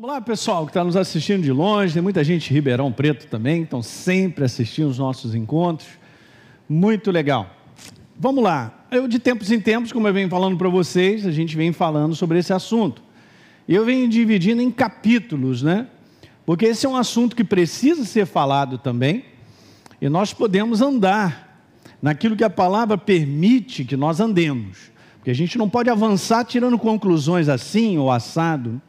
Vamos lá, pessoal, que está nos assistindo de longe, tem muita gente de Ribeirão Preto também, estão sempre assistindo os nossos encontros. Muito legal. Vamos lá. Eu, de tempos em tempos, como eu venho falando para vocês, a gente vem falando sobre esse assunto. Eu venho dividindo em capítulos, né? Porque esse é um assunto que precisa ser falado também, e nós podemos andar naquilo que a palavra permite que nós andemos. Porque a gente não pode avançar tirando conclusões assim ou assado.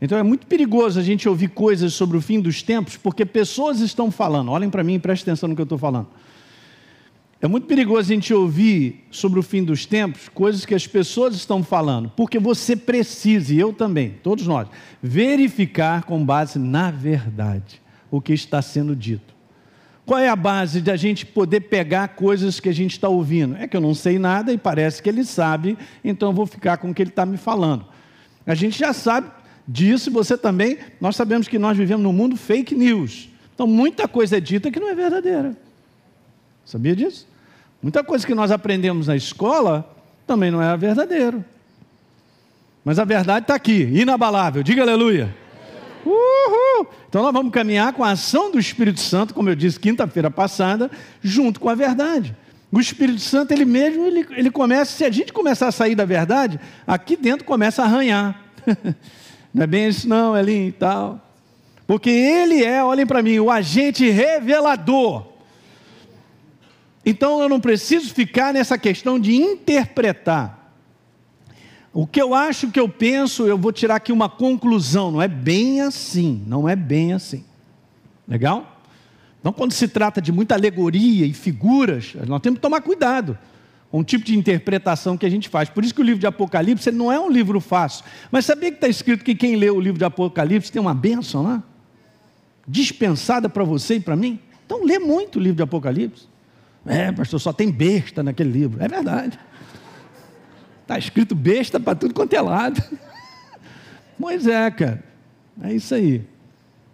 Então é muito perigoso a gente ouvir coisas sobre o fim dos tempos, porque pessoas estão falando. Olhem para mim e prestem atenção no que eu estou falando. É muito perigoso a gente ouvir sobre o fim dos tempos coisas que as pessoas estão falando, porque você precisa, e eu também, todos nós, verificar com base na verdade o que está sendo dito. Qual é a base de a gente poder pegar coisas que a gente está ouvindo? É que eu não sei nada e parece que ele sabe, então eu vou ficar com o que ele está me falando. A gente já sabe disso, você também, nós sabemos que nós vivemos num mundo fake news. Então muita coisa é dita que não é verdadeira. Sabia disso? Muita coisa que nós aprendemos na escola também não é verdadeiro. Mas a verdade está aqui, inabalável. Diga aleluia. Uhul! Então nós vamos caminhar com a ação do Espírito Santo, como eu disse quinta-feira passada, junto com a verdade. O Espírito Santo, ele mesmo, ele, ele começa, se a gente começar a sair da verdade, aqui dentro começa a arranhar. não é bem isso não, Elinho e tal. Porque ele é, olhem para mim, o agente revelador. Então eu não preciso ficar nessa questão de interpretar. O que eu acho, o que eu penso, eu vou tirar aqui uma conclusão. Não é bem assim, não é bem assim. Legal? Então, quando se trata de muita alegoria e figuras, nós temos que tomar cuidado o tipo de interpretação que a gente faz. Por isso que o livro de Apocalipse não é um livro fácil. Mas sabia que está escrito que quem lê o livro de Apocalipse tem uma bênção lá? Dispensada para você e para mim? Então, lê muito o livro de Apocalipse. É, pastor, só tem besta naquele livro. É verdade. Está escrito besta para tudo quanto é lado. Pois é, cara. É isso aí.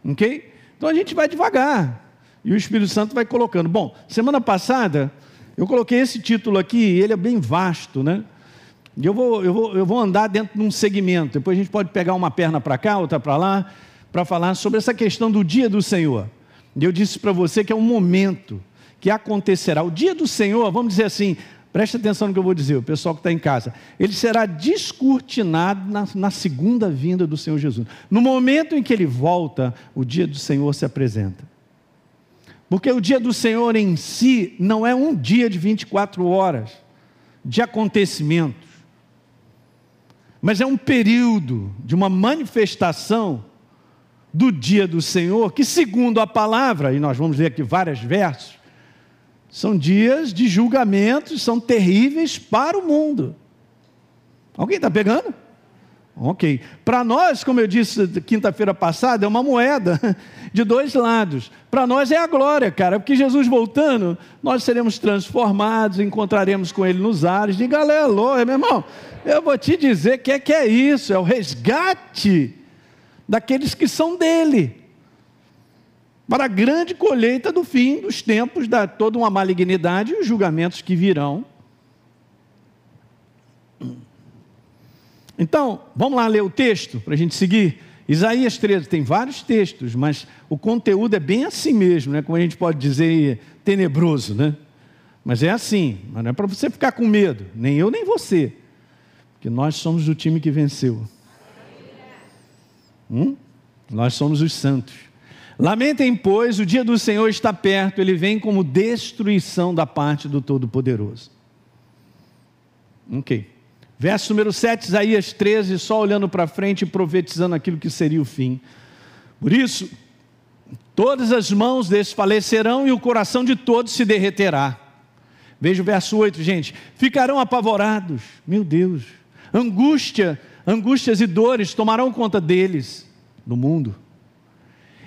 Ok? Então a gente vai devagar. E o Espírito Santo vai colocando. Bom, semana passada eu coloquei esse título aqui, ele é bem vasto, né? E eu vou, eu vou, eu vou andar dentro de um segmento. Depois a gente pode pegar uma perna para cá, outra para lá, para falar sobre essa questão do dia do Senhor. E eu disse para você que é um momento que acontecerá. O dia do Senhor, vamos dizer assim, Preste atenção no que eu vou dizer, o pessoal que está em casa. Ele será descortinado na, na, segunda vinda do Senhor Jesus. No momento em que ele volta, o dia do Senhor se apresenta. Porque o dia do Senhor em si não é um dia de 24 horas de acontecimentos, mas é um período de uma manifestação do dia do Senhor, que, segundo a palavra, e nós vamos ler aqui vários versos, são dias de julgamentos, são terríveis para o mundo. Alguém está pegando? Ok. Para nós, como eu disse quinta-feira passada, é uma moeda de dois lados. Para nós é a glória, cara, porque Jesus voltando, nós seremos transformados, encontraremos com Ele nos ares. Diga aleluia, meu irmão. Eu vou te dizer que é que é isso, é o resgate daqueles que são dele para a grande colheita do fim dos tempos, da toda uma malignidade e os julgamentos que virão. Então, vamos lá ler o texto para a gente seguir. Isaías 13 tem vários textos, mas o conteúdo é bem assim mesmo, né? como a gente pode dizer, tenebroso, né? Mas é assim, mas não é para você ficar com medo, nem eu nem você, porque nós somos o time que venceu. Hum? Nós somos os santos. Lamentem, pois, o dia do Senhor está perto, ele vem como destruição da parte do Todo-Poderoso. Ok. Verso número 7, Isaías 13, só olhando para frente e profetizando aquilo que seria o fim. Por isso, todas as mãos desfalecerão e o coração de todos se derreterá. Veja o verso 8, gente. Ficarão apavorados, meu Deus. Angústia, angústias e dores tomarão conta deles no mundo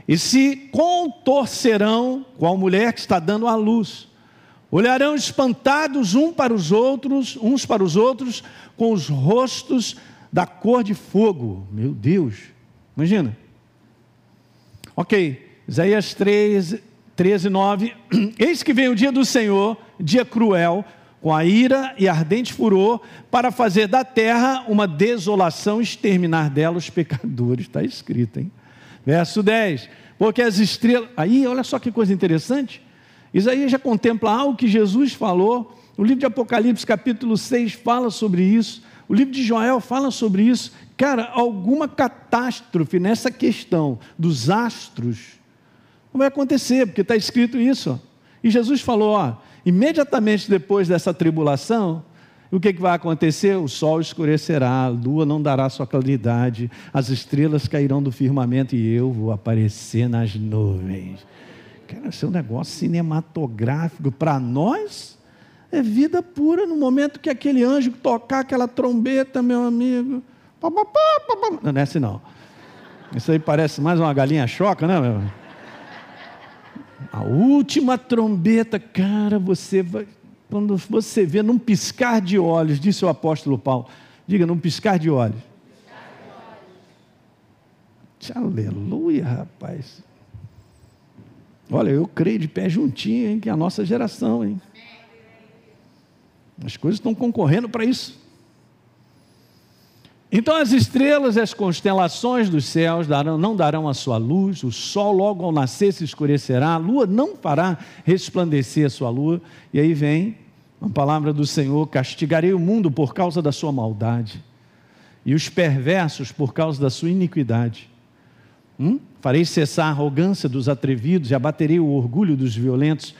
e se contorcerão com a mulher que está dando à luz. Olharão espantados um para os outros, uns para os outros, com os rostos da cor de fogo. Meu Deus, imagina. Ok, Isaías 13, 13 9. Eis que vem o dia do Senhor, dia cruel, com a ira e ardente furor, para fazer da terra uma desolação, exterminar dela os pecadores. Está escrito, hein? Verso 10. Porque as estrelas. Aí, olha só que coisa interessante. Isaías já contempla algo que Jesus falou. O livro de Apocalipse, capítulo 6, fala sobre isso. O livro de Joel fala sobre isso. Cara, alguma catástrofe nessa questão dos astros vai acontecer, porque está escrito isso. E Jesus falou: ó, imediatamente depois dessa tribulação, o que, que vai acontecer? O sol escurecerá, a lua não dará sua claridade, as estrelas cairão do firmamento e eu vou aparecer nas nuvens. Quer ser um negócio cinematográfico para nós. É vida pura no momento que aquele anjo tocar aquela trombeta, meu amigo. Não é assim não. Isso aí parece mais uma galinha choca, né? Meu? A última trombeta, cara, você vai. Quando você vê num piscar de olhos, disse o apóstolo Paulo, diga num. Piscar de olhos. Aleluia, rapaz. Olha, eu creio de pé juntinho, hein, que é a nossa geração, hein? As coisas estão concorrendo para isso. Então as estrelas e as constelações dos céus darão, não darão a sua luz, o sol logo ao nascer se escurecerá, a lua não fará resplandecer a sua lua. E aí vem a palavra do Senhor: castigarei o mundo por causa da sua maldade, e os perversos por causa da sua iniquidade. Hum? Farei cessar a arrogância dos atrevidos e abaterei o orgulho dos violentos.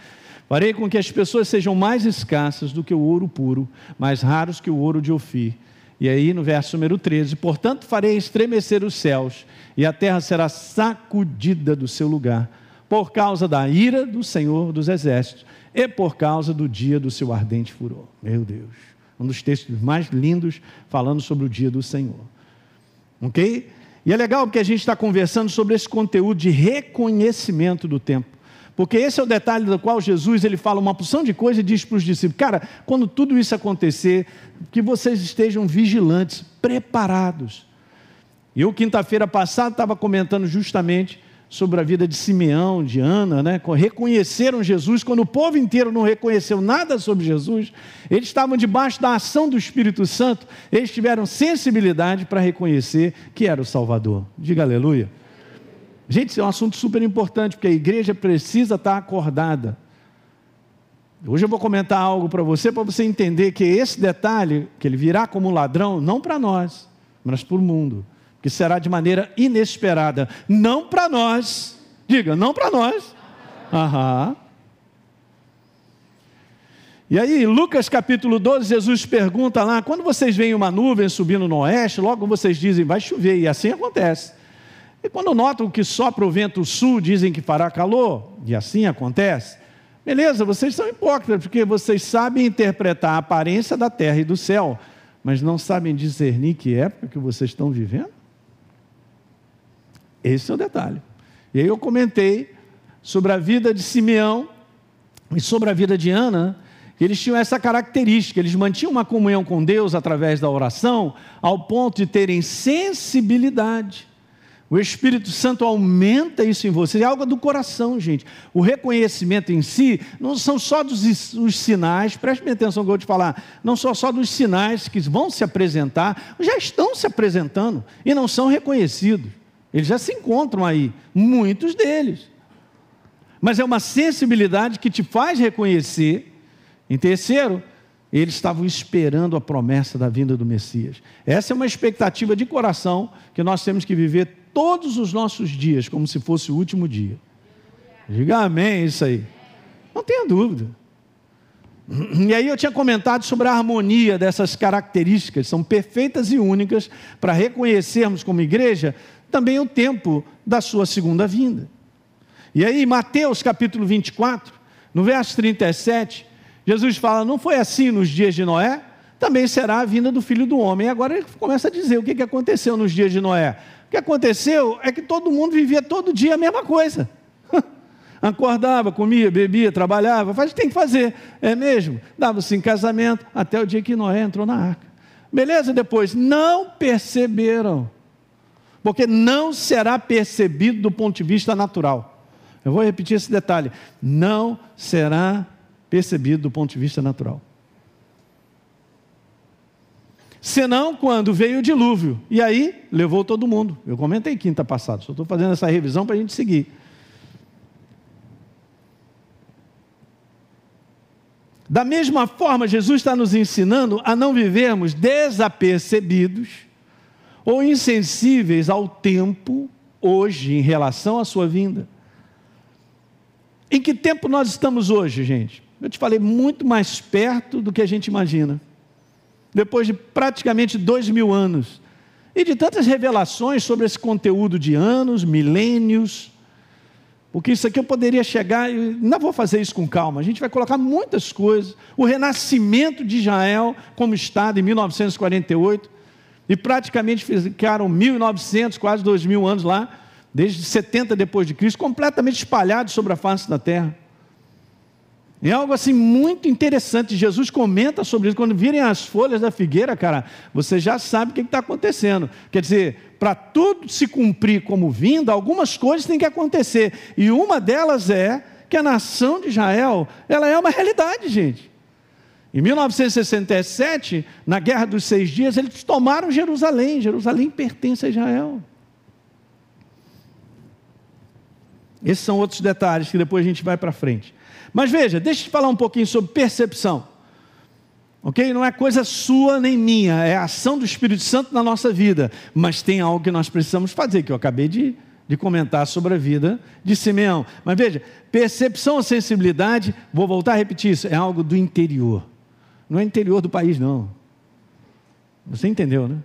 Farei com que as pessoas sejam mais escassas do que o ouro puro, mais raros que o ouro de Ofir. E aí no verso número 13: Portanto, farei estremecer os céus, e a terra será sacudida do seu lugar, por causa da ira do Senhor dos Exércitos e por causa do dia do seu ardente furor. Meu Deus, um dos textos mais lindos falando sobre o dia do Senhor. Ok? E é legal porque a gente está conversando sobre esse conteúdo de reconhecimento do tempo. Porque esse é o detalhe do qual Jesus ele fala uma porção de coisa e diz para os discípulos: cara, quando tudo isso acontecer, que vocês estejam vigilantes, preparados. E eu, quinta-feira passada, estava comentando justamente sobre a vida de Simeão, de Ana, né? reconheceram Jesus, quando o povo inteiro não reconheceu nada sobre Jesus, eles estavam debaixo da ação do Espírito Santo, eles tiveram sensibilidade para reconhecer que era o Salvador. Diga aleluia. Gente, isso é um assunto super importante, porque a igreja precisa estar acordada. Hoje eu vou comentar algo para você, para você entender que esse detalhe, que ele virá como ladrão, não para nós, mas para o mundo, que será de maneira inesperada, não para nós, diga, não para nós. Aham. E aí, Lucas capítulo 12, Jesus pergunta lá: quando vocês veem uma nuvem subindo no oeste, logo vocês dizem, vai chover, e assim acontece. E quando notam que sopra o vento sul, dizem que fará calor, e assim acontece. Beleza, vocês são hipócritas, porque vocês sabem interpretar a aparência da terra e do céu, mas não sabem discernir que época que vocês estão vivendo? Esse é o detalhe. E aí eu comentei sobre a vida de Simeão e sobre a vida de Ana, eles tinham essa característica, eles mantinham uma comunhão com Deus através da oração, ao ponto de terem sensibilidade o Espírito Santo aumenta isso em você, é algo do coração, gente. O reconhecimento em si não são só dos os sinais, preste atenção no que eu vou te falar, não são só dos sinais que vão se apresentar, já estão se apresentando e não são reconhecidos. Eles já se encontram aí, muitos deles. Mas é uma sensibilidade que te faz reconhecer. Em terceiro, eles estavam esperando a promessa da vinda do Messias. Essa é uma expectativa de coração que nós temos que viver todos os nossos dias como se fosse o último dia. Diga amém, isso aí. Não tenha dúvida. E aí eu tinha comentado sobre a harmonia dessas características, são perfeitas e únicas para reconhecermos como igreja também o tempo da sua segunda vinda. E aí, Mateus capítulo 24, no verso 37, Jesus fala: Não foi assim nos dias de Noé? Também será a vinda do filho do homem. E agora ele começa a dizer o que aconteceu nos dias de Noé. O que aconteceu é que todo mundo vivia todo dia a mesma coisa. Acordava, comia, bebia, trabalhava, faz o que tem que fazer, é mesmo. Dava-se em casamento até o dia que Noé entrou na arca. Beleza? Depois, não perceberam, porque não será percebido do ponto de vista natural. Eu vou repetir esse detalhe: não será percebido do ponto de vista natural. Senão quando veio o dilúvio. E aí levou todo mundo. Eu comentei quinta passada, só estou fazendo essa revisão para a gente seguir. Da mesma forma, Jesus está nos ensinando a não vivermos desapercebidos ou insensíveis ao tempo hoje em relação à sua vinda. Em que tempo nós estamos hoje, gente? Eu te falei muito mais perto do que a gente imagina. Depois de praticamente dois mil anos e de tantas revelações sobre esse conteúdo de anos, milênios, porque isso aqui eu poderia chegar, e não vou fazer isso com calma, a gente vai colocar muitas coisas. O renascimento de Israel como Estado em 1948, e praticamente ficaram 1.900, quase 2.000 anos lá, desde 70 depois de Cristo, completamente espalhados sobre a face da terra. É algo assim muito interessante. Jesus comenta sobre isso. Quando virem as folhas da figueira, cara, você já sabe o que está acontecendo. Quer dizer, para tudo se cumprir como vindo, algumas coisas têm que acontecer. E uma delas é que a nação de Israel, ela é uma realidade, gente. Em 1967, na Guerra dos Seis Dias, eles tomaram Jerusalém. Jerusalém pertence a Israel. Esses são outros detalhes que depois a gente vai para frente. Mas veja, deixa eu te falar um pouquinho sobre percepção. Ok? Não é coisa sua nem minha, é a ação do Espírito Santo na nossa vida. Mas tem algo que nós precisamos fazer, que eu acabei de, de comentar sobre a vida de Simeão. Mas veja, percepção ou sensibilidade, vou voltar a repetir isso, é algo do interior. Não é interior do país, não. Você entendeu, né?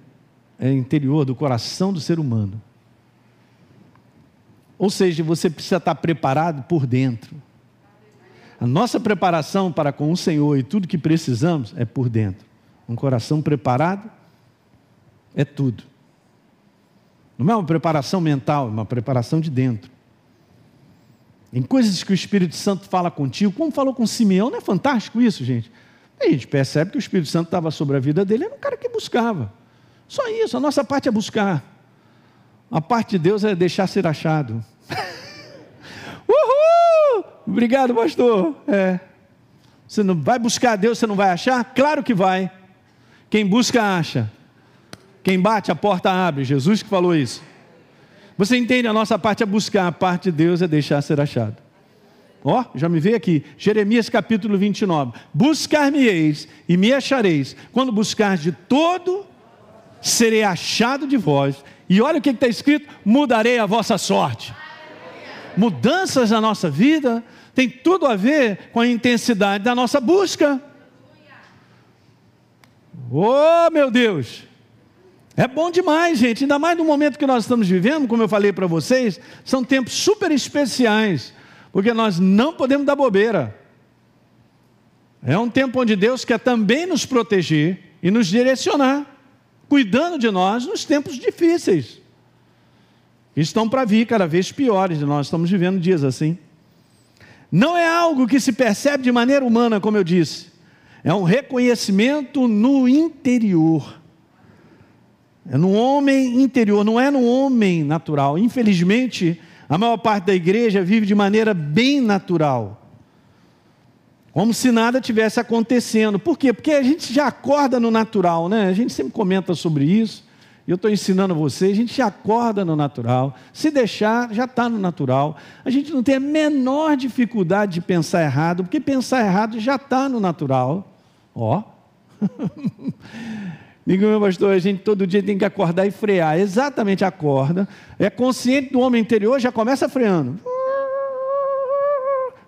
É interior do coração do ser humano. Ou seja, você precisa estar preparado por dentro. A nossa preparação para com o Senhor e tudo que precisamos é por dentro. Um coração preparado é tudo. Não é uma preparação mental, é uma preparação de dentro. Em coisas que o Espírito Santo fala contigo, como falou com Simeão, não é fantástico isso, gente? a gente percebe que o Espírito Santo estava sobre a vida dele, era um cara que buscava. Só isso, a nossa parte é buscar. A parte de Deus é deixar ser achado. Obrigado, pastor. É. Você não vai buscar Deus, você não vai achar? Claro que vai. Quem busca, acha. Quem bate, a porta abre. Jesus que falou isso. Você entende? A nossa parte é buscar, a parte de Deus é deixar ser achado. Ó, oh, já me veio aqui, Jeremias capítulo 29. Buscar-me-eis e me achareis, quando buscar de todo, serei achado de vós. E olha o que está escrito: mudarei a vossa sorte. Mudanças na nossa vida tem tudo a ver com a intensidade da nossa busca. Oh, meu Deus! É bom demais, gente, ainda mais no momento que nós estamos vivendo, como eu falei para vocês, são tempos super especiais, porque nós não podemos dar bobeira. É um tempo onde Deus quer também nos proteger e nos direcionar, cuidando de nós nos tempos difíceis. Estão para vir cada vez piores, nós estamos vivendo dias assim. Não é algo que se percebe de maneira humana, como eu disse. É um reconhecimento no interior. É no homem interior, não é no homem natural. Infelizmente, a maior parte da igreja vive de maneira bem natural. Como se nada tivesse acontecendo. Por quê? Porque a gente já acorda no natural, né? A gente sempre comenta sobre isso eu estou ensinando você, a gente acorda no natural, se deixar, já está no natural. A gente não tem a menor dificuldade de pensar errado, porque pensar errado já está no natural. Ó. Amigo meu pastor, a gente todo dia tem que acordar e frear. Exatamente, acorda. É consciente do homem interior, já começa freando.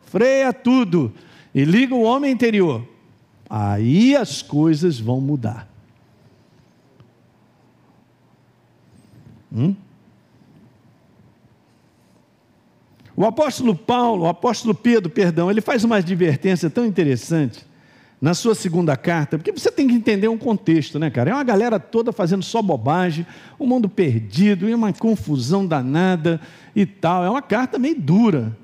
Freia tudo. E liga o homem interior. Aí as coisas vão mudar. Hum? O apóstolo Paulo, o apóstolo Pedro, perdão, ele faz uma advertência tão interessante na sua segunda carta, porque você tem que entender um contexto, né, cara? É uma galera toda fazendo só bobagem, um mundo perdido, e uma confusão danada e tal. É uma carta meio dura.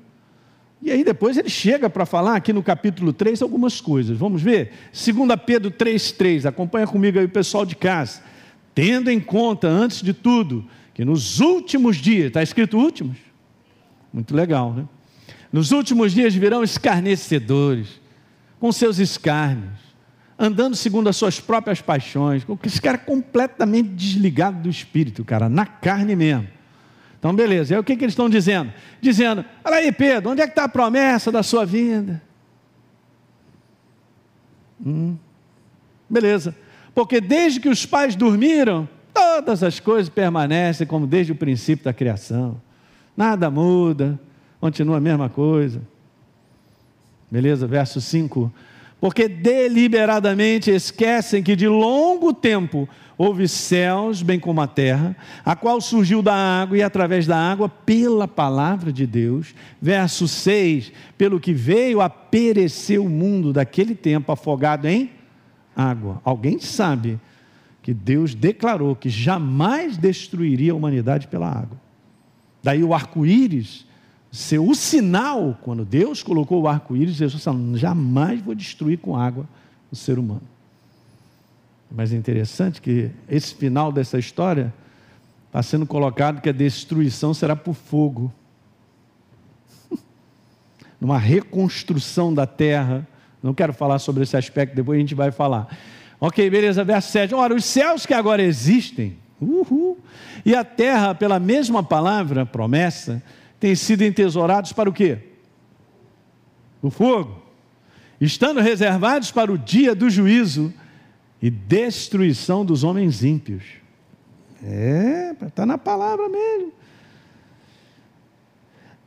E aí depois ele chega para falar aqui no capítulo 3 algumas coisas. Vamos ver? 2 Pedro 3,3. Acompanha comigo aí o pessoal de casa. Tendo em conta, antes de tudo, que nos últimos dias, está escrito últimos? Muito legal, né? Nos últimos dias virão escarnecedores, com seus escárnios, andando segundo as suas próprias paixões. Esse cara é completamente desligado do espírito, cara, na carne mesmo. Então, beleza. Aí o que, que eles estão dizendo? Dizendo: olha aí, Pedro, onde é que está a promessa da sua vinda? Hum, beleza. Porque desde que os pais dormiram, todas as coisas permanecem como desde o princípio da criação. Nada muda, continua a mesma coisa. Beleza? Verso 5. Porque deliberadamente esquecem que de longo tempo houve céus, bem como a terra, a qual surgiu da água e através da água pela palavra de Deus. Verso 6: pelo que veio a perecer o mundo daquele tempo afogado em água. Alguém sabe que Deus declarou que jamais destruiria a humanidade pela água. Daí o arco-íris ser o sinal, quando Deus colocou o arco-íris, Jesus falou: jamais vou destruir com água o ser humano. Mas é interessante que esse final dessa história está sendo colocado que a destruição será por fogo. Numa reconstrução da terra. Não quero falar sobre esse aspecto, depois a gente vai falar. Ok, beleza, verso 7. Ora, os céus que agora existem, uhul, e a terra, pela mesma palavra, promessa, têm sido entesourados para o quê? O fogo. Estando reservados para o dia do juízo e destruição dos homens ímpios. É, está na palavra mesmo.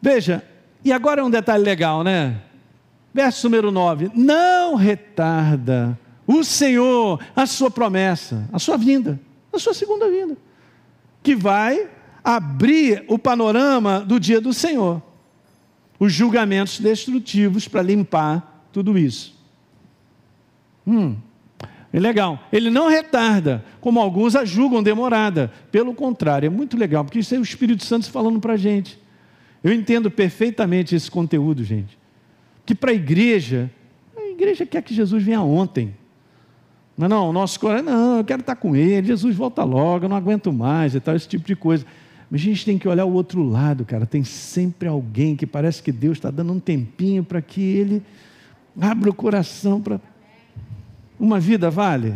Veja, e agora é um detalhe legal, né? Verso número 9: Não retarda o Senhor a sua promessa, a sua vinda, a sua segunda vinda, que vai abrir o panorama do dia do Senhor, os julgamentos destrutivos para limpar tudo isso. Hum, é legal. Ele não retarda, como alguns a julgam demorada. Pelo contrário, é muito legal, porque isso é o Espírito Santo falando para a gente. Eu entendo perfeitamente esse conteúdo, gente. Que para a igreja, a igreja quer que Jesus venha ontem. Mas não, o nosso coração, não, eu quero estar com ele, Jesus volta logo, eu não aguento mais e tal, esse tipo de coisa. Mas a gente tem que olhar o outro lado, cara. Tem sempre alguém que parece que Deus está dando um tempinho para que ele abra o coração para. Uma vida vale?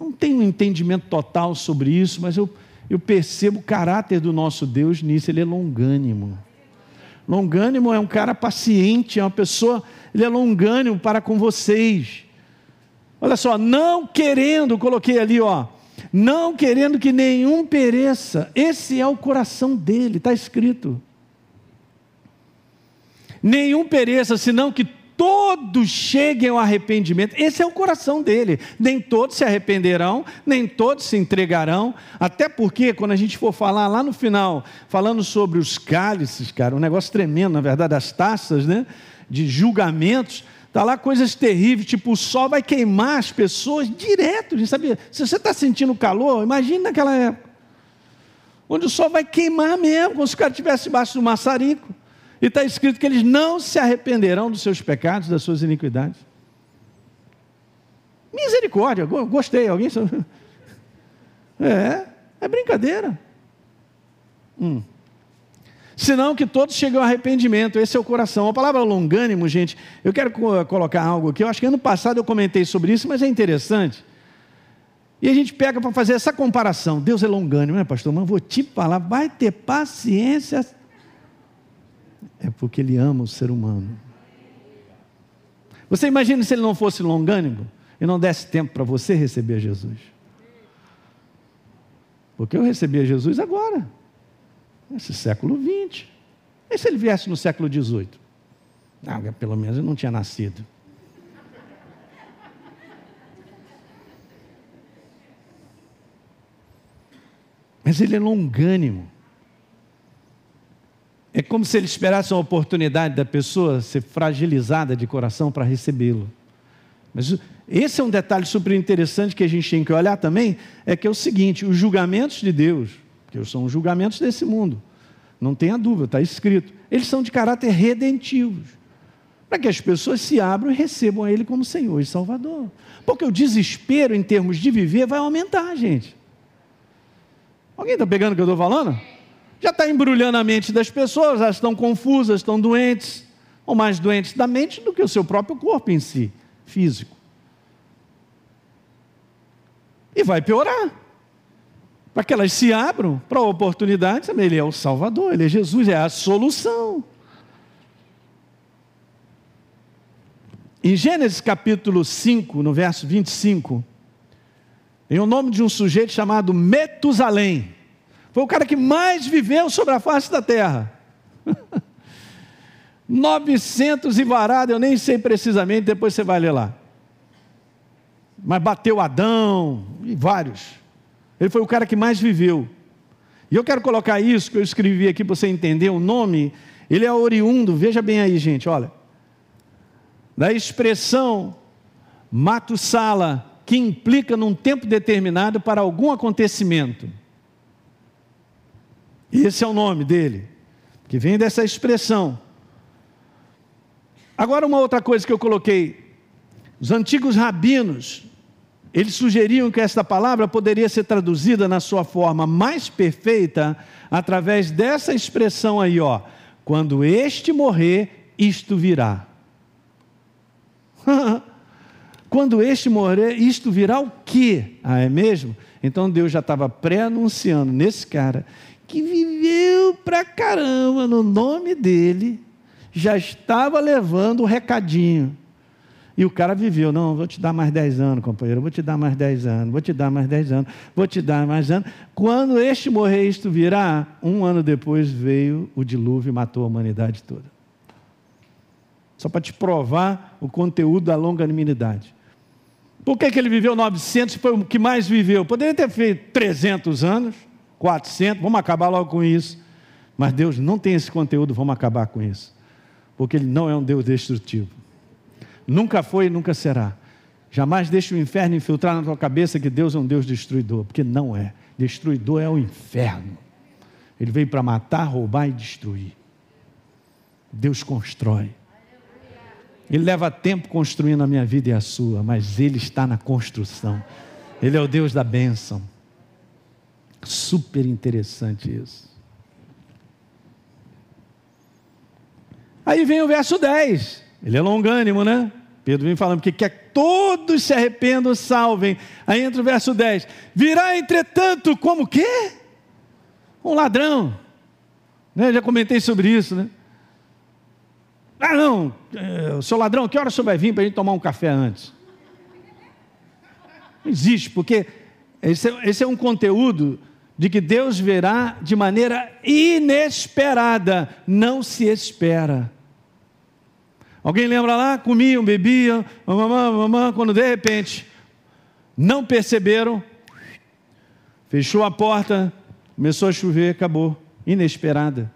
Não tenho um entendimento total sobre isso, mas eu, eu percebo o caráter do nosso Deus nisso. Ele é longânimo. Longânimo é um cara paciente, é uma pessoa, ele é longânimo para com vocês. Olha só, não querendo, coloquei ali, ó, não querendo que nenhum pereça. Esse é o coração dele, está escrito. Nenhum pereça, senão que todos cheguem ao arrependimento. Esse é o coração dele. Nem todos se arrependerão, nem todos se entregarão. Até porque, quando a gente for falar lá no final, falando sobre os cálices, cara, um negócio tremendo, na verdade, as taças, né? De julgamentos. Está lá coisas terríveis, tipo o sol vai queimar as pessoas direto, sabia? Se você está sentindo calor, imagine naquela época. Onde o sol vai queimar mesmo, como se o cara estivesse debaixo do maçarico. E está escrito que eles não se arrependerão dos seus pecados, das suas iniquidades. Misericórdia, gostei. Alguém. É, é brincadeira. Hum senão que todos cheguem ao arrependimento. Esse é o coração. A palavra longânimo, gente, eu quero colocar algo aqui. Eu acho que ano passado eu comentei sobre isso, mas é interessante. E a gente pega para fazer essa comparação. Deus é longânimo, né, pastor? Mas vou te falar, vai ter paciência. É porque ele ama o ser humano. Você imagina se ele não fosse longânimo e não desse tempo para você receber Jesus? Porque eu recebi Jesus agora. Esse século XX. E se ele viesse no século XVIII? Ah, pelo menos ele não tinha nascido. Mas ele é longânimo. É como se ele esperasse uma oportunidade da pessoa ser fragilizada de coração para recebê-lo. Mas esse é um detalhe super interessante que a gente tem que olhar também, é que é o seguinte, os julgamentos de Deus, que são os julgamentos desse mundo. Não tenha dúvida, está escrito. Eles são de caráter redentivos. Para que as pessoas se abram e recebam a Ele como Senhor e Salvador. Porque o desespero em termos de viver vai aumentar, gente. Alguém está pegando o que eu estou falando? Já está embrulhando a mente das pessoas, elas estão confusas, estão doentes, ou mais doentes da mente do que o seu próprio corpo em si, físico. E vai piorar. Para que elas se abram para oportunidades, ele é o Salvador, ele é Jesus, é a solução. Em Gênesis capítulo 5, no verso 25, tem o nome de um sujeito chamado Metusalém. Foi o cara que mais viveu sobre a face da terra. 900 e varado, eu nem sei precisamente, depois você vai ler lá. Mas bateu Adão e vários. Ele foi o cara que mais viveu. E eu quero colocar isso que eu escrevi aqui para você entender o nome. Ele é oriundo, veja bem aí, gente, olha. Da expressão Matusala, que implica num tempo determinado para algum acontecimento. Esse é o nome dele, que vem dessa expressão. Agora, uma outra coisa que eu coloquei: os antigos rabinos, eles sugeriam que esta palavra poderia ser traduzida na sua forma mais perfeita através dessa expressão aí, ó. Quando este morrer, isto virá. Quando este morrer, isto virá o quê? Ah, é mesmo? Então Deus já estava pré-anunciando nesse cara que viveu pra caramba no nome dele, já estava levando o recadinho. E o cara viveu, não, vou te dar mais 10 anos, companheiro, vou te dar mais 10 anos, vou te dar mais 10 anos, vou te dar mais anos. Quando este morrer, isto virá, um ano depois veio o dilúvio e matou a humanidade toda. Só para te provar o conteúdo da longanimidade. Por que, que ele viveu 900 foi o que mais viveu? Poderia ter feito 300 anos, 400, vamos acabar logo com isso. Mas Deus não tem esse conteúdo, vamos acabar com isso porque Ele não é um Deus destrutivo. Nunca foi e nunca será. Jamais deixe o inferno infiltrar na tua cabeça que Deus é um Deus destruidor, porque não é. Destruidor é o inferno. Ele veio para matar, roubar e destruir. Deus constrói. Ele leva tempo construindo a minha vida e a sua, mas Ele está na construção. Ele é o Deus da bênção. Super interessante isso. Aí vem o verso 10. Ele é longânimo, né? Pedro vem falando que quer que todos se arrependam, salvem. Aí entra o verso 10. Virá, entretanto, como quê? Um ladrão. Né? Já comentei sobre isso, né? Ah, não, é, seu ladrão, que hora você vai vir para a gente tomar um café antes? Não existe, porque esse é, esse é um conteúdo de que Deus verá de maneira inesperada, não se espera. Alguém lembra lá? Comiam, bebiam, mamã, mamã, quando de repente não perceberam, fechou a porta, começou a chover, acabou. Inesperada.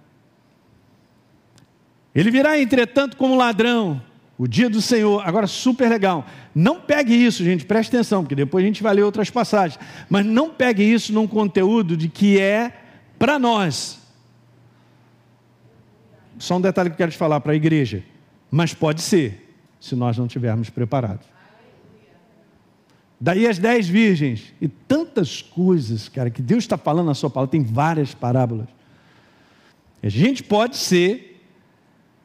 Ele virá, entretanto, como ladrão, o dia do Senhor. Agora, super legal. Não pegue isso, gente, preste atenção, porque depois a gente vai ler outras passagens. Mas não pegue isso num conteúdo de que é para nós. Só um detalhe que eu quero te falar para a igreja. Mas pode ser, se nós não estivermos preparados. Daí as dez virgens e tantas coisas, cara, que Deus está falando na sua palavra, tem várias parábolas. A gente pode ser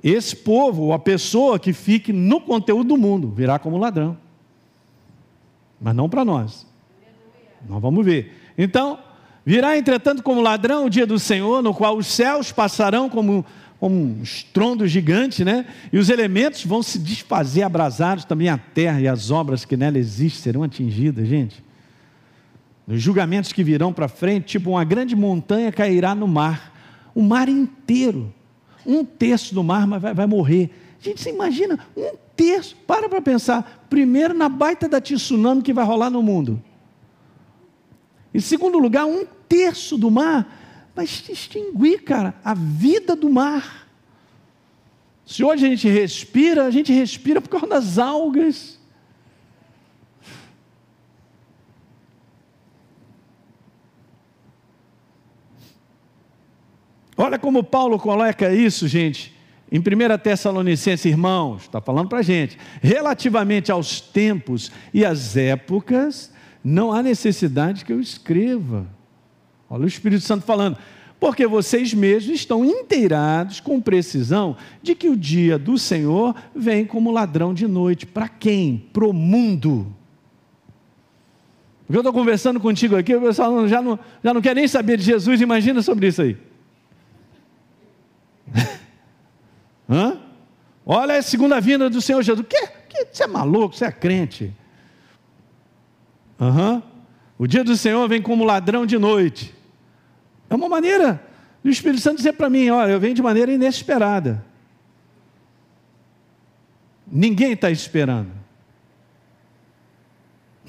esse povo, a pessoa que fique no conteúdo do mundo, virá como ladrão. Mas não para nós. Nós vamos ver. Então, virá entretanto como ladrão o dia do Senhor, no qual os céus passarão como como um estrondo gigante, né? E os elementos vão se desfazer, abrasados, também a terra e as obras que nela existem serão atingidas, gente. Nos julgamentos que virão para frente, tipo uma grande montanha cairá no mar, o mar inteiro, um terço do mar vai, vai morrer. Gente, você imagina, um terço, para para pensar, primeiro na baita da tsunami que vai rolar no mundo. Em segundo lugar, um terço do mar vai extinguir, cara, a vida do mar. Se hoje a gente respira, a gente respira por causa das algas. Olha como Paulo coloca isso, gente, em 1 Tessalonicenses, irmãos, está falando para a gente, relativamente aos tempos e às épocas, não há necessidade que eu escreva. Olha o Espírito Santo falando. Porque vocês mesmos estão inteirados com precisão de que o dia do Senhor vem como ladrão de noite. Para quem? Para o mundo. Porque eu estou conversando contigo aqui, o pessoal já não, já não quer nem saber de Jesus, imagina sobre isso aí. Hã? Olha a segunda vinda do Senhor Jesus. Que, que, você é maluco, você é crente. Uhum. O dia do Senhor vem como ladrão de noite. É uma maneira do Espírito Santo dizer para mim: olha, eu venho de maneira inesperada. Ninguém está esperando.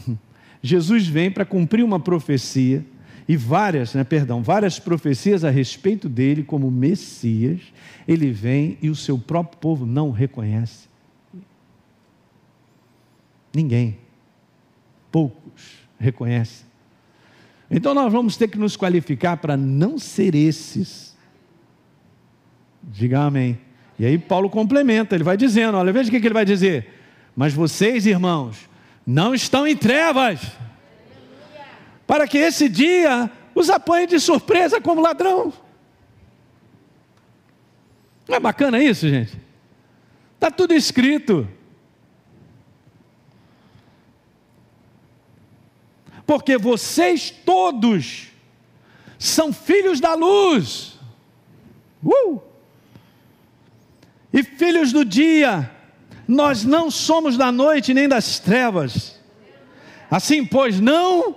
Jesus vem para cumprir uma profecia e várias, né, perdão, várias profecias a respeito dele como Messias. Ele vem e o seu próprio povo não reconhece. Ninguém. Poucos reconhecem. Então nós vamos ter que nos qualificar para não ser esses. Diga amém. E aí Paulo complementa, ele vai dizendo, olha, veja o que ele vai dizer. Mas vocês, irmãos, não estão em trevas, para que esse dia os apanhe de surpresa como ladrão. Não é bacana isso, gente? Está tudo escrito. porque vocês todos são filhos da luz. Uh! E filhos do dia, nós não somos da noite nem das trevas. Assim, pois, não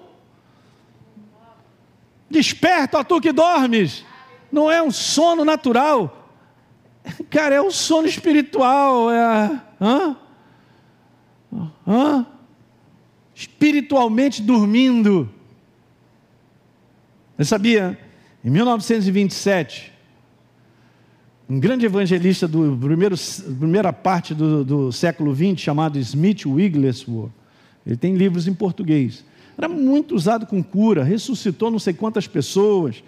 desperta, ó tu que dormes. Não é um sono natural, cara, é um sono espiritual. É, hã? Hã? espiritualmente dormindo. Você sabia? Em 1927, um grande evangelista do primeiro, primeira parte do, do século XX, chamado Smith Wigglesworth, ele tem livros em português. Era muito usado com cura, ressuscitou não sei quantas pessoas.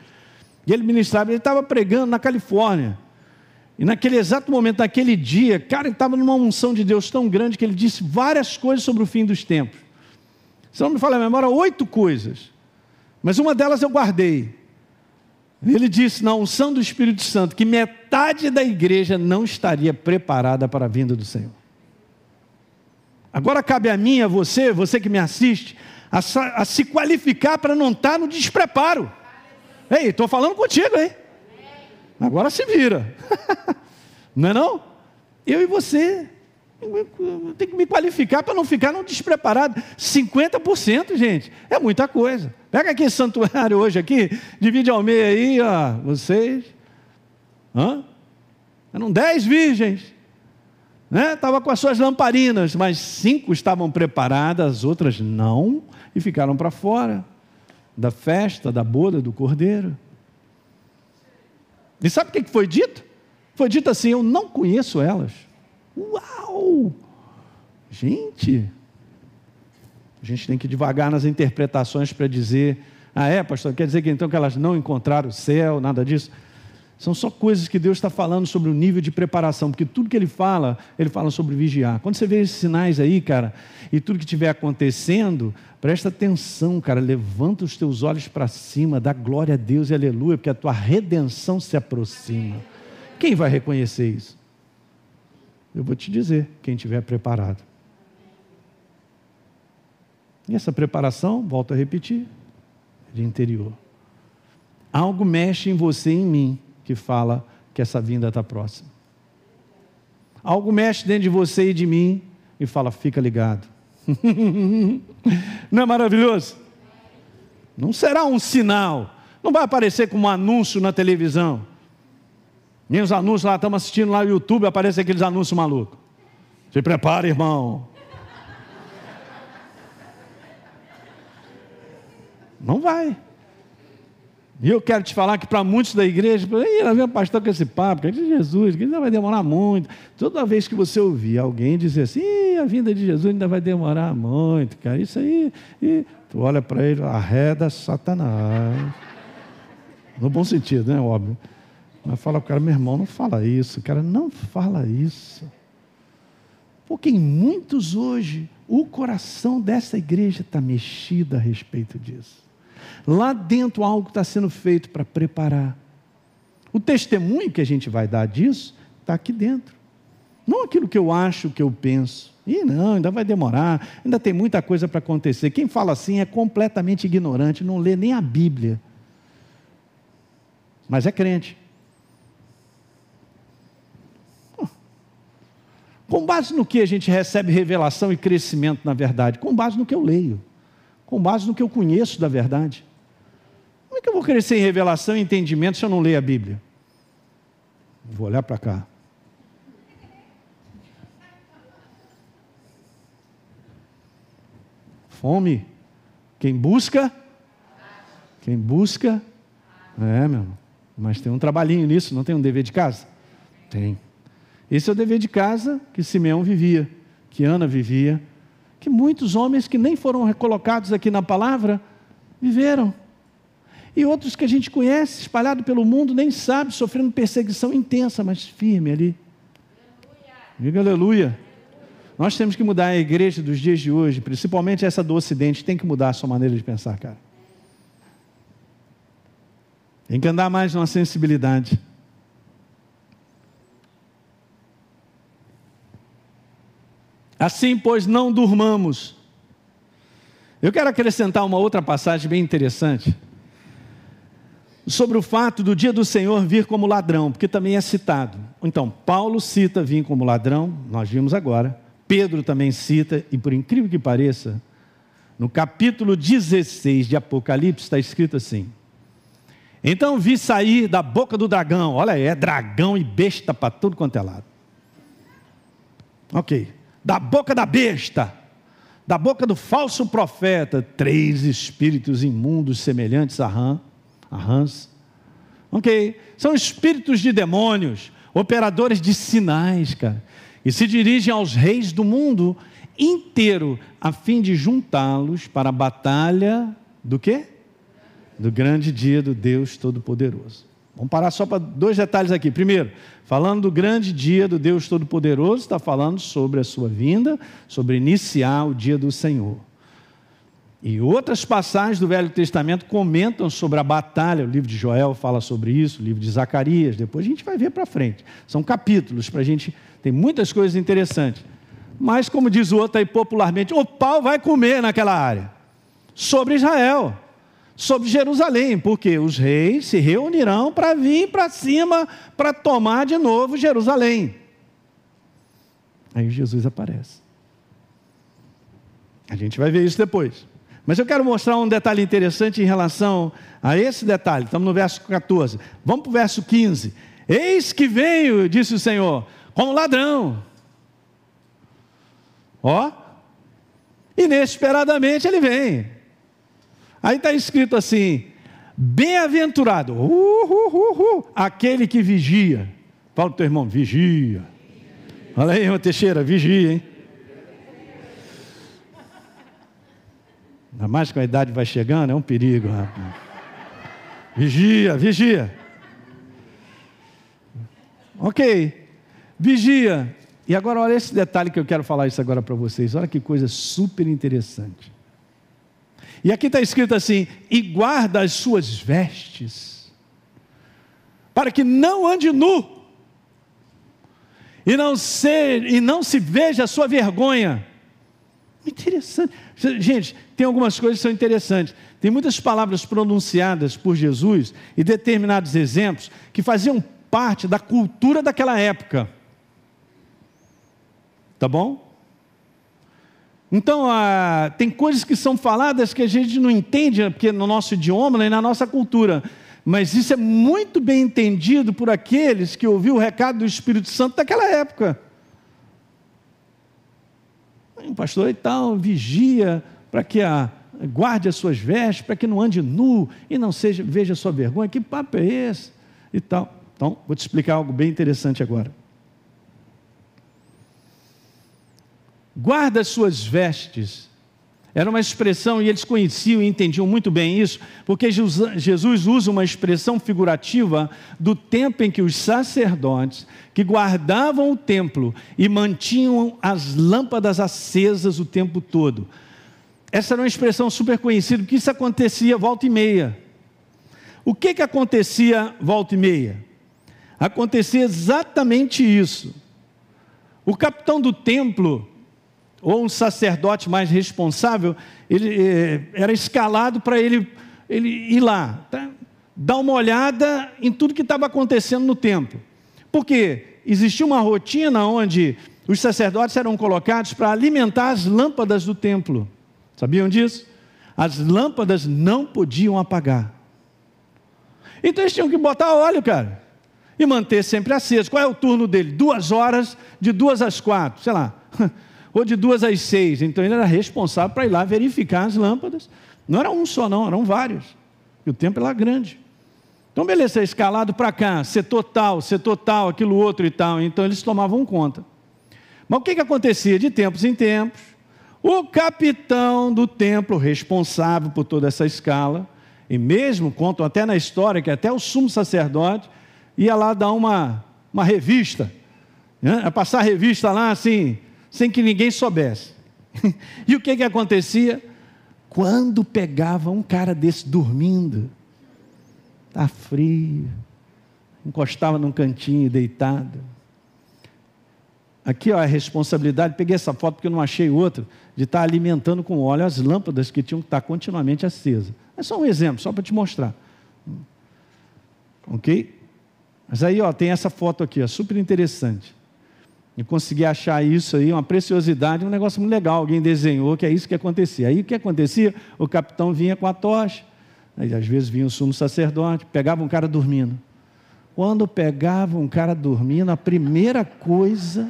E ele ministrava, ele estava pregando na Califórnia. E naquele exato momento, naquele dia, cara, ele estava numa unção de Deus tão grande que ele disse várias coisas sobre o fim dos tempos. Se não me fala a memória, oito coisas. Mas uma delas eu guardei. Ele disse na unção do Espírito Santo que metade da igreja não estaria preparada para a vinda do Senhor. Agora cabe a mim, a você, você que me assiste, a, a se qualificar para não estar no despreparo. Ei, estou falando contigo, hein? Agora se vira. não é não? Eu e você tenho que me qualificar para não ficar no despreparado. 50%, gente, é muita coisa. Pega aqui esse santuário hoje aqui, divide ao meio aí, ó, vocês. Hã? Eram dez virgens. Né? Estava com as suas lamparinas, mas cinco estavam preparadas, as outras não, e ficaram para fora da festa, da boda do cordeiro. E sabe o que foi dito? Foi dito assim: Eu não conheço elas. Uau! Gente, a gente tem que devagar nas interpretações para dizer, ah é, pastor, quer dizer que então que elas não encontraram o céu, nada disso. São só coisas que Deus está falando sobre o nível de preparação, porque tudo que Ele fala, Ele fala sobre vigiar. Quando você vê esses sinais aí, cara, e tudo que estiver acontecendo, presta atenção, cara, levanta os teus olhos para cima, dá glória a Deus e aleluia, porque a tua redenção se aproxima. Quem vai reconhecer isso? Eu vou te dizer, quem estiver preparado. E essa preparação, volto a repetir, é de interior. Algo mexe em você e em mim que fala que essa vinda está próxima. Algo mexe dentro de você e de mim e fala: fica ligado. Não é maravilhoso? Não será um sinal, não vai aparecer como um anúncio na televisão. Nem os anúncios lá, estamos assistindo lá no YouTube, aparecem aqueles anúncios malucos. Se prepare, irmão. Não vai. E eu quero te falar que para muitos da igreja, ela vem o pastor com esse papo, que é de Jesus, que ainda vai demorar muito. Toda vez que você ouvir alguém dizer assim, a vinda de Jesus ainda vai demorar muito, cara, isso aí, e tu olha para ele, arreda Satanás. No bom sentido, né? Óbvio. Mas fala para o cara, meu irmão, não fala isso, cara, não fala isso. Porque em muitos hoje, o coração dessa igreja está mexido a respeito disso. Lá dentro algo está sendo feito para preparar. O testemunho que a gente vai dar disso está aqui dentro. Não aquilo que eu acho, que eu penso. E não, ainda vai demorar, ainda tem muita coisa para acontecer. Quem fala assim é completamente ignorante, não lê nem a Bíblia. Mas é crente. Com base no que a gente recebe revelação e crescimento na verdade? Com base no que eu leio, com base no que eu conheço da verdade. É que eu vou crescer em revelação e entendimento se eu não leio a Bíblia? Vou olhar para cá. Fome. Quem busca, quem busca, é, meu irmão. Mas tem um trabalhinho nisso, não tem um dever de casa? Tem. Esse é o dever de casa que Simeão vivia, que Ana vivia, que muitos homens que nem foram recolocados aqui na palavra viveram. E outros que a gente conhece, espalhado pelo mundo, nem sabe, sofrendo perseguição intensa, mas firme ali. Diga aleluia. Nós temos que mudar a igreja dos dias de hoje, principalmente essa do Ocidente, tem que mudar a sua maneira de pensar, cara. Tem que andar mais numa sensibilidade. Assim, pois, não durmamos. Eu quero acrescentar uma outra passagem bem interessante sobre o fato do dia do Senhor vir como ladrão, porque também é citado. Então, Paulo cita vir como ladrão, nós vimos agora. Pedro também cita, e por incrível que pareça, no capítulo 16 de Apocalipse está escrito assim: Então vi sair da boca do dragão, olha aí, é dragão e besta para tudo quanto é lado. Ok da boca da besta, da boca do falso profeta, três espíritos imundos semelhantes a, rã, a rãs. Ok? São espíritos de demônios, operadores de sinais, cara. E se dirigem aos reis do mundo inteiro, a fim de juntá-los para a batalha do quê? Do grande dia do Deus Todo-Poderoso. Vamos parar só para dois detalhes aqui. Primeiro, falando do grande dia do Deus Todo-Poderoso, está falando sobre a sua vinda, sobre iniciar o dia do Senhor. E outras passagens do Velho Testamento comentam sobre a batalha. O livro de Joel fala sobre isso, o livro de Zacarias. Depois a gente vai ver para frente. São capítulos para a gente. Tem muitas coisas interessantes. Mas, como diz o outro aí popularmente, o pau vai comer naquela área. Sobre Israel sobre Jerusalém, porque os reis se reunirão para vir para cima para tomar de novo Jerusalém. Aí Jesus aparece. A gente vai ver isso depois. Mas eu quero mostrar um detalhe interessante em relação a esse detalhe. Estamos no verso 14. Vamos para o verso 15. Eis que veio, disse o Senhor, como ladrão. Ó, inesperadamente ele vem. Aí está escrito assim: bem-aventurado, uh, uh, uh, aquele que vigia. Fala para o teu irmão, vigia. Olha aí, irmão Teixeira, vigia, hein? Ainda mais que a idade vai chegando, é um perigo, rapaz. Vigia, vigia. Ok, vigia. E agora olha esse detalhe que eu quero falar isso agora para vocês. Olha que coisa super interessante. E aqui está escrito assim: e guarda as suas vestes, para que não ande nu, e não se, e não se veja a sua vergonha. Interessante. Gente, tem algumas coisas que são interessantes. Tem muitas palavras pronunciadas por Jesus e determinados exemplos que faziam parte da cultura daquela época. Tá bom? Então, ah, tem coisas que são faladas que a gente não entende, porque no nosso idioma, nem na nossa cultura. Mas isso é muito bem entendido por aqueles que ouviram o recado do Espírito Santo daquela época. O pastor e tal, vigia para que a, guarde as suas vestes, para que não ande nu e não seja, veja sua vergonha. Que papo é esse? E tal. Então, vou te explicar algo bem interessante agora. guarda as suas vestes. Era uma expressão, e eles conheciam e entendiam muito bem isso, porque Jesus usa uma expressão figurativa do tempo em que os sacerdotes, que guardavam o templo e mantinham as lâmpadas acesas o tempo todo. Essa era uma expressão super conhecida, porque isso acontecia volta e meia. O que, que acontecia volta e meia? acontecia exatamente isso. O capitão do templo, ou um sacerdote mais responsável, ele eh, era escalado para ele, ele ir lá, tá? dar uma olhada em tudo que estava acontecendo no templo. Porque existia uma rotina onde os sacerdotes eram colocados para alimentar as lâmpadas do templo. Sabiam disso? As lâmpadas não podiam apagar. Então eles tinham que botar óleo, cara, e manter sempre aceso. Qual é o turno dele? Duas horas, de duas às quatro, sei lá, ou de duas às seis. Então ele era responsável para ir lá verificar as lâmpadas. Não era um só, não, eram vários. E o templo era grande. Então, beleza, é escalado para cá, setor tal, setor tal, aquilo outro e tal. Então eles tomavam conta. Mas o que, que acontecia? De tempos em tempos, o capitão do templo, responsável por toda essa escala, e mesmo, contam até na história, que até o sumo sacerdote ia lá dar uma, uma revista, né? passar revista lá assim, sem que ninguém soubesse. e o que, que acontecia? Quando pegava um cara desse dormindo, está frio, encostava num cantinho deitado, Aqui ó, a responsabilidade, peguei essa foto porque eu não achei outra, de estar alimentando com óleo as lâmpadas que tinham que estar continuamente acesas. É só um exemplo, só para te mostrar. Ok? Mas aí ó, tem essa foto aqui, ó, super interessante. E consegui achar isso aí, uma preciosidade, um negócio muito legal. Alguém desenhou que é isso que acontecia. Aí o que acontecia? O capitão vinha com a tocha, aí, às vezes vinha o sumo sacerdote, pegava um cara dormindo. Quando pegava um cara dormindo, a primeira coisa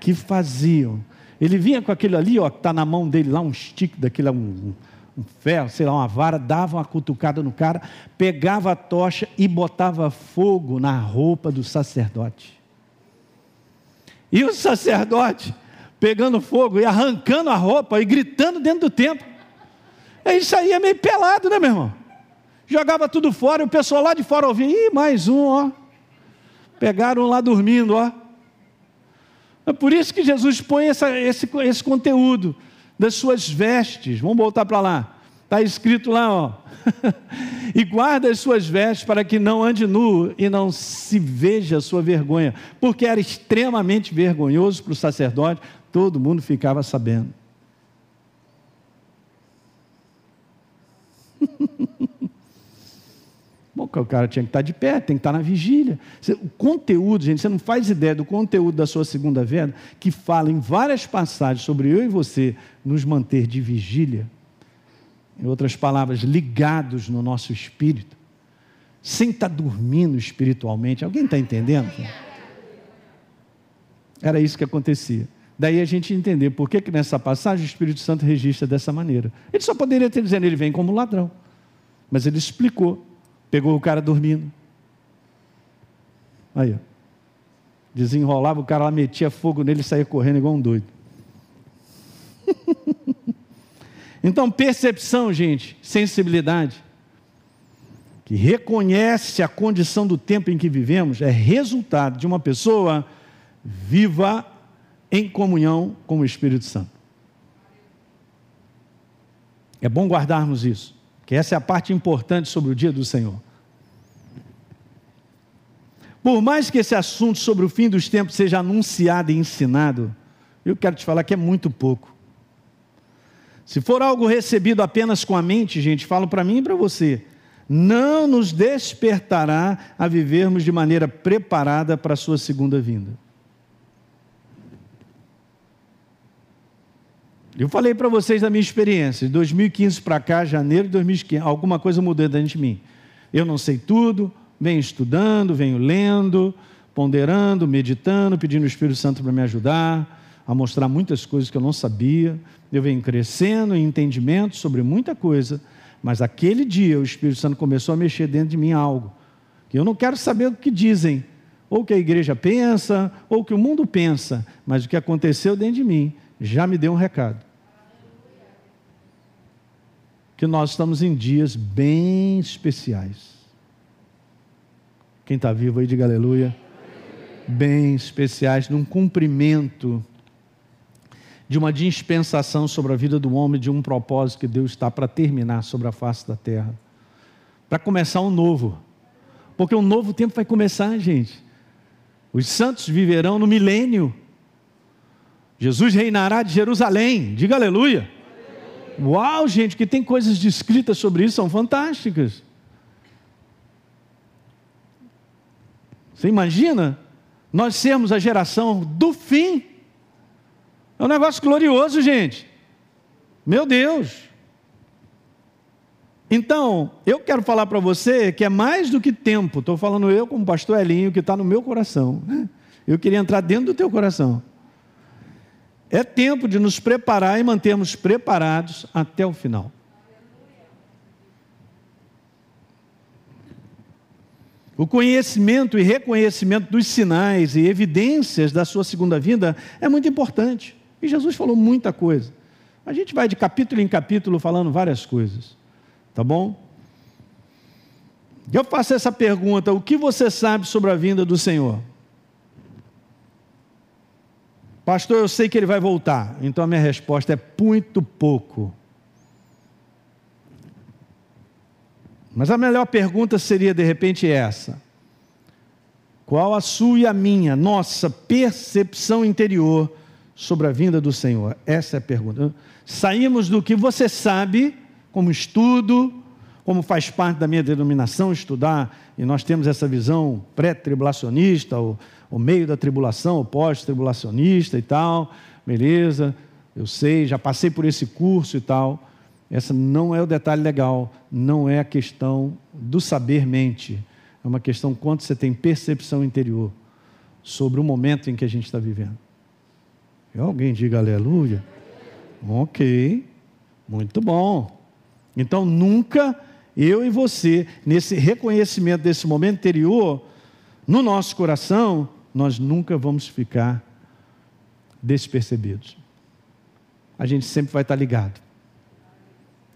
que faziam. Ele vinha com aquele ali, ó, que está na mão dele lá, um stick daquele, um, um ferro, sei lá, uma vara, dava uma cutucada no cara, pegava a tocha e botava fogo na roupa do sacerdote. E o sacerdote pegando fogo e arrancando a roupa e gritando dentro do templo. Isso aí é meio pelado, né, meu irmão? Jogava tudo fora e o pessoal lá de fora ouvia, ih, mais um, ó. Pegaram lá dormindo, ó. É por isso que Jesus põe essa, esse, esse conteúdo das suas vestes. Vamos voltar para lá. Está escrito lá, ó. e guarda as suas vestes para que não ande nu e não se veja a sua vergonha, porque era extremamente vergonhoso para o sacerdote, todo mundo ficava sabendo. Bom, o cara tinha que estar de pé, tem que estar na vigília. O conteúdo, gente, você não faz ideia do conteúdo da sua segunda venda, que fala em várias passagens sobre eu e você nos manter de vigília. Em outras palavras, ligados no nosso espírito, sem estar dormindo espiritualmente. Alguém está entendendo? Era isso que acontecia. Daí a gente entender por que, que nessa passagem o Espírito Santo registra dessa maneira. Ele só poderia ter dizendo, ele vem como ladrão. Mas ele explicou Pegou o cara dormindo. Aí, ó. Desenrolava, o cara lá metia fogo nele e saía correndo igual um doido. então, percepção, gente, sensibilidade, que reconhece a condição do tempo em que vivemos, é resultado de uma pessoa viva em comunhão com o Espírito Santo. É bom guardarmos isso que essa é a parte importante sobre o dia do Senhor. Por mais que esse assunto sobre o fim dos tempos seja anunciado e ensinado, eu quero te falar que é muito pouco. Se for algo recebido apenas com a mente, gente, falo para mim e para você, não nos despertará a vivermos de maneira preparada para a sua segunda vinda. Eu falei para vocês da minha experiência, de 2015 para cá, janeiro de 2015, alguma coisa mudou dentro de mim. Eu não sei tudo, venho estudando, venho lendo, ponderando, meditando, pedindo o Espírito Santo para me ajudar, a mostrar muitas coisas que eu não sabia. Eu venho crescendo em entendimento sobre muita coisa, mas aquele dia o Espírito Santo começou a mexer dentro de mim algo, que eu não quero saber o que dizem, ou o que a igreja pensa, ou o que o mundo pensa, mas o que aconteceu dentro de mim já me deu um recado que nós estamos em dias bem especiais. Quem está vivo aí, diga aleluia. Bem especiais, num cumprimento de uma dispensação sobre a vida do homem, de um propósito que Deus está para terminar sobre a face da terra. Para começar um novo. Porque um novo tempo vai começar, gente. Os santos viverão no milênio. Jesus reinará de Jerusalém. Diga aleluia. Uau, gente, que tem coisas descritas sobre isso, são fantásticas. Você imagina nós sermos a geração do fim? É um negócio glorioso, gente. Meu Deus. Então, eu quero falar para você que é mais do que tempo. Estou falando eu como pastor Elinho, que está no meu coração. Né? Eu queria entrar dentro do teu coração. É tempo de nos preparar e mantermos preparados até o final. O conhecimento e reconhecimento dos sinais e evidências da sua segunda vinda é muito importante. E Jesus falou muita coisa. A gente vai de capítulo em capítulo falando várias coisas. Tá bom? Eu faço essa pergunta: o que você sabe sobre a vinda do Senhor? Pastor, eu sei que ele vai voltar. Então a minha resposta é muito pouco. Mas a melhor pergunta seria de repente essa: Qual a sua e a minha, nossa percepção interior sobre a vinda do Senhor? Essa é a pergunta. Saímos do que você sabe como estudo, como faz parte da minha denominação estudar, e nós temos essa visão pré-tribulacionista, o, o meio da tribulação, o pós-tribulacionista e tal, beleza, eu sei, já passei por esse curso e tal. Essa não é o detalhe legal, não é a questão do saber mente, é uma questão quanto você tem percepção interior sobre o momento em que a gente está vivendo. Alguém diga aleluia? Ok, muito bom. Então, nunca eu e você, nesse reconhecimento desse momento interior, no nosso coração, nós nunca vamos ficar despercebidos. A gente sempre vai estar ligado.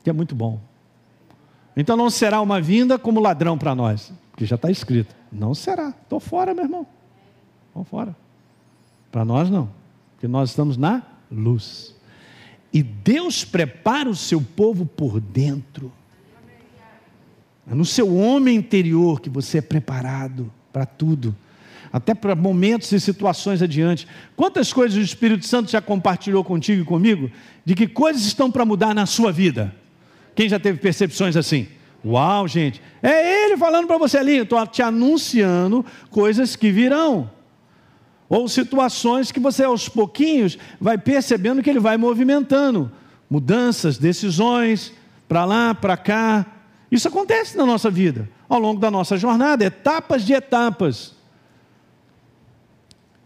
Que é muito bom. Então não será uma vinda como ladrão para nós, porque já está escrito. Não será. Estou fora, meu irmão. Estou fora. Para nós não, porque nós estamos na luz. E Deus prepara o seu povo por dentro. É no seu homem interior que você é preparado para tudo, até para momentos e situações adiante. Quantas coisas o Espírito Santo já compartilhou contigo e comigo, de que coisas estão para mudar na sua vida? Quem já teve percepções assim? Uau, gente, é Ele falando para você ali, estou te anunciando coisas que virão ou situações que você aos pouquinhos vai percebendo que ele vai movimentando, mudanças, decisões, para lá, para cá. Isso acontece na nossa vida, ao longo da nossa jornada, etapas de etapas.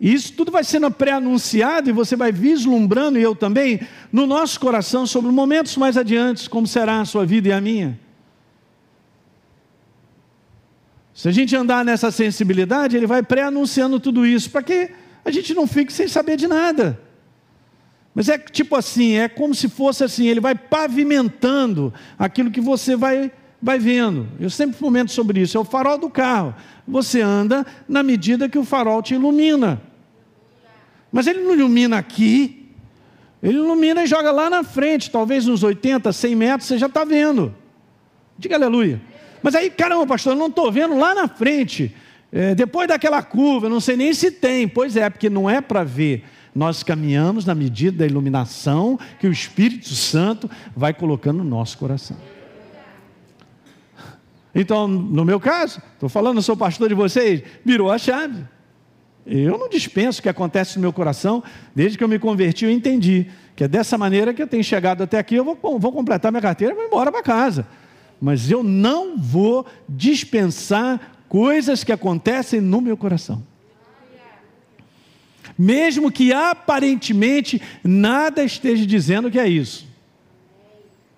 E isso tudo vai sendo pré-anunciado e você vai vislumbrando, e eu também, no nosso coração, sobre momentos mais adiante, como será a sua vida e a minha. Se a gente andar nessa sensibilidade, ele vai pré-anunciando tudo isso, para que a gente não fique sem saber de nada. Mas é tipo assim, é como se fosse assim, ele vai pavimentando aquilo que você vai, vai vendo. Eu sempre comento sobre isso, é o farol do carro. Você anda na medida que o farol te ilumina. Mas ele não ilumina aqui, ele ilumina e joga lá na frente, talvez uns 80, 100 metros, você já está vendo. Diga aleluia. Mas aí, caramba, pastor, eu não estou vendo lá na frente. É, depois daquela curva, não sei nem se tem. Pois é, porque não é para ver. Nós caminhamos na medida da iluminação que o Espírito Santo vai colocando no nosso coração. Então, no meu caso, estou falando, eu sou pastor de vocês, virou a chave. Eu não dispenso o que acontece no meu coração, desde que eu me converti, eu entendi que é dessa maneira que eu tenho chegado até aqui, eu vou, vou completar minha carteira e vou embora para casa mas eu não vou dispensar coisas que acontecem no meu coração. Mesmo que aparentemente nada esteja dizendo que é isso.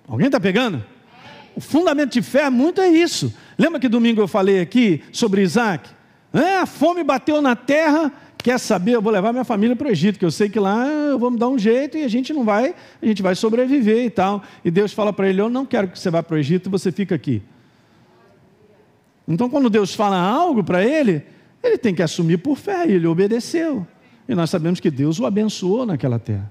Alguém está pegando? O fundamento de fé muito é isso. Lembra que domingo eu falei aqui sobre Isaac? É, a fome bateu na terra quer saber, eu vou levar minha família para o Egito, que eu sei que lá eu vou me dar um jeito e a gente não vai, a gente vai sobreviver e tal. E Deus fala para ele: Eu não quero que você vá para o Egito, você fica aqui. Então, quando Deus fala algo para ele, ele tem que assumir por fé, e ele obedeceu. E nós sabemos que Deus o abençoou naquela terra.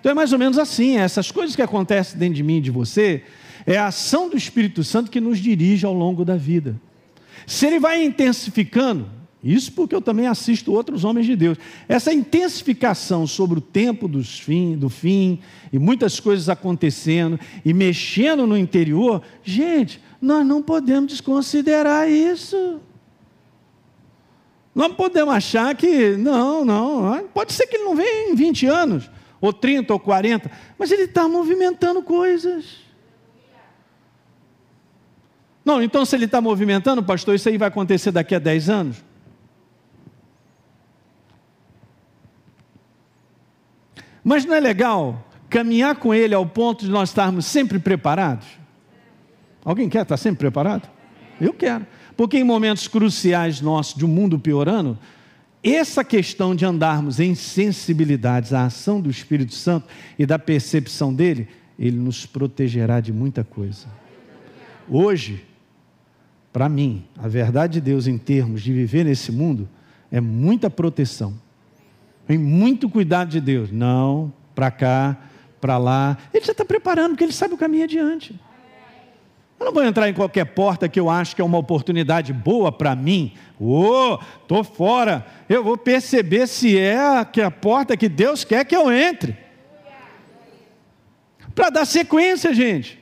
Então é mais ou menos assim: é essas coisas que acontecem dentro de mim e de você, é a ação do Espírito Santo que nos dirige ao longo da vida. Se ele vai intensificando, isso porque eu também assisto outros homens de Deus. Essa intensificação sobre o tempo dos fim, do fim, e muitas coisas acontecendo, e mexendo no interior, gente, nós não podemos desconsiderar isso. Não podemos achar que, não, não, pode ser que ele não venha em 20 anos, ou 30 ou 40, mas ele está movimentando coisas. Não, então se ele está movimentando, pastor, isso aí vai acontecer daqui a 10 anos? Mas não é legal caminhar com ele ao ponto de nós estarmos sempre preparados? Alguém quer estar sempre preparado? Eu quero. Porque em momentos cruciais nossos de um mundo piorando, essa questão de andarmos em sensibilidades à ação do Espírito Santo e da percepção dele, ele nos protegerá de muita coisa. Hoje, para mim, a verdade de Deus em termos de viver nesse mundo é muita proteção. Tem muito cuidado de Deus. Não, para cá, para lá. Ele já está preparando, porque ele sabe o caminho adiante. Eu não vou entrar em qualquer porta que eu acho que é uma oportunidade boa para mim. Ô, oh, estou fora. Eu vou perceber se é a porta que Deus quer que eu entre. Para dar sequência, gente.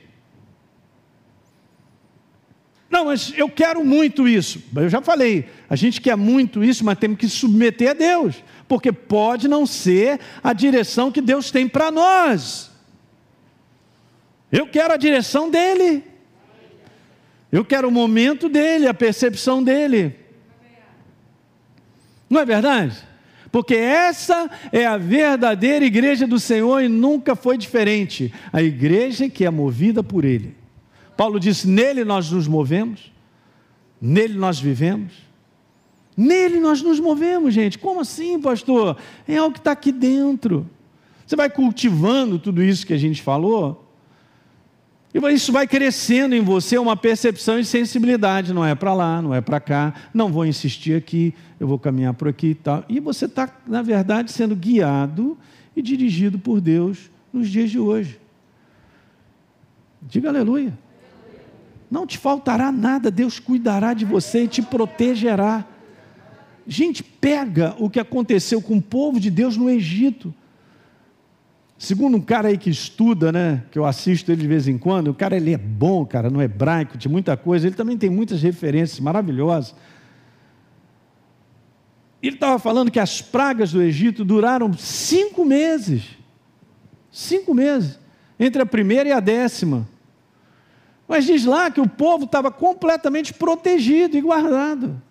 Não, mas eu quero muito isso. Eu já falei, a gente quer muito isso, mas temos que submeter a Deus, porque pode não ser a direção que Deus tem para nós. Eu quero a direção dele. Eu quero o momento dele, a percepção dele. Não é verdade? Porque essa é a verdadeira igreja do Senhor e nunca foi diferente. A igreja que é movida por ele. Paulo disse: nele nós nos movemos, nele nós vivemos, nele nós nos movemos, gente. Como assim, pastor? É algo que está aqui dentro. Você vai cultivando tudo isso que a gente falou, e isso vai crescendo em você uma percepção e sensibilidade. Não é para lá, não é para cá, não vou insistir aqui, eu vou caminhar por aqui e tal. E você está, na verdade, sendo guiado e dirigido por Deus nos dias de hoje. Diga aleluia. Não te faltará nada, Deus cuidará de você e te protegerá. Gente, pega o que aconteceu com o povo de Deus no Egito. Segundo um cara aí que estuda, né, que eu assisto ele de vez em quando, o cara ele é bom, cara, no hebraico, de muita coisa, ele também tem muitas referências maravilhosas. Ele estava falando que as pragas do Egito duraram cinco meses. Cinco meses. Entre a primeira e a décima. Mas diz lá que o povo estava completamente protegido e guardado.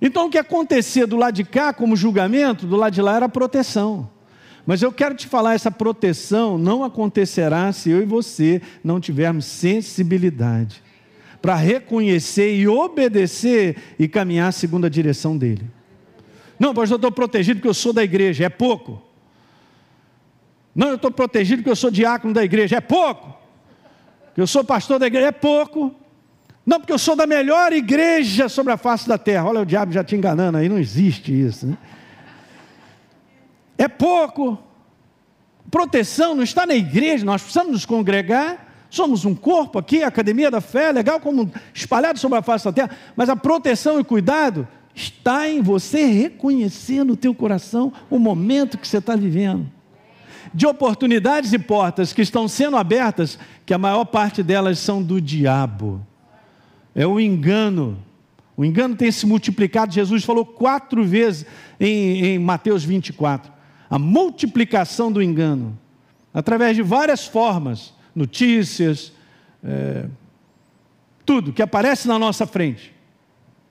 Então o que acontecia do lado de cá como julgamento, do lado de lá era proteção. Mas eu quero te falar, essa proteção não acontecerá se eu e você não tivermos sensibilidade para reconhecer e obedecer e caminhar segundo a direção dele. Não, pastor, eu estou protegido porque eu sou da igreja, é pouco. Não, eu estou protegido porque eu sou diácono da igreja, é pouco eu sou pastor da igreja, é pouco. Não, porque eu sou da melhor igreja sobre a face da terra. Olha, o diabo já te enganando aí, não existe isso. Né? É pouco. Proteção não está na igreja, nós precisamos nos congregar. Somos um corpo aqui, academia da fé, legal como espalhado sobre a face da terra, mas a proteção e cuidado está em você reconhecer no teu coração o momento que você está vivendo de oportunidades e portas que estão sendo abertas, que a maior parte delas são do diabo. É o engano. O engano tem se multiplicado. Jesus falou quatro vezes em, em Mateus 24. A multiplicação do engano. Através de várias formas, notícias, é, tudo que aparece na nossa frente.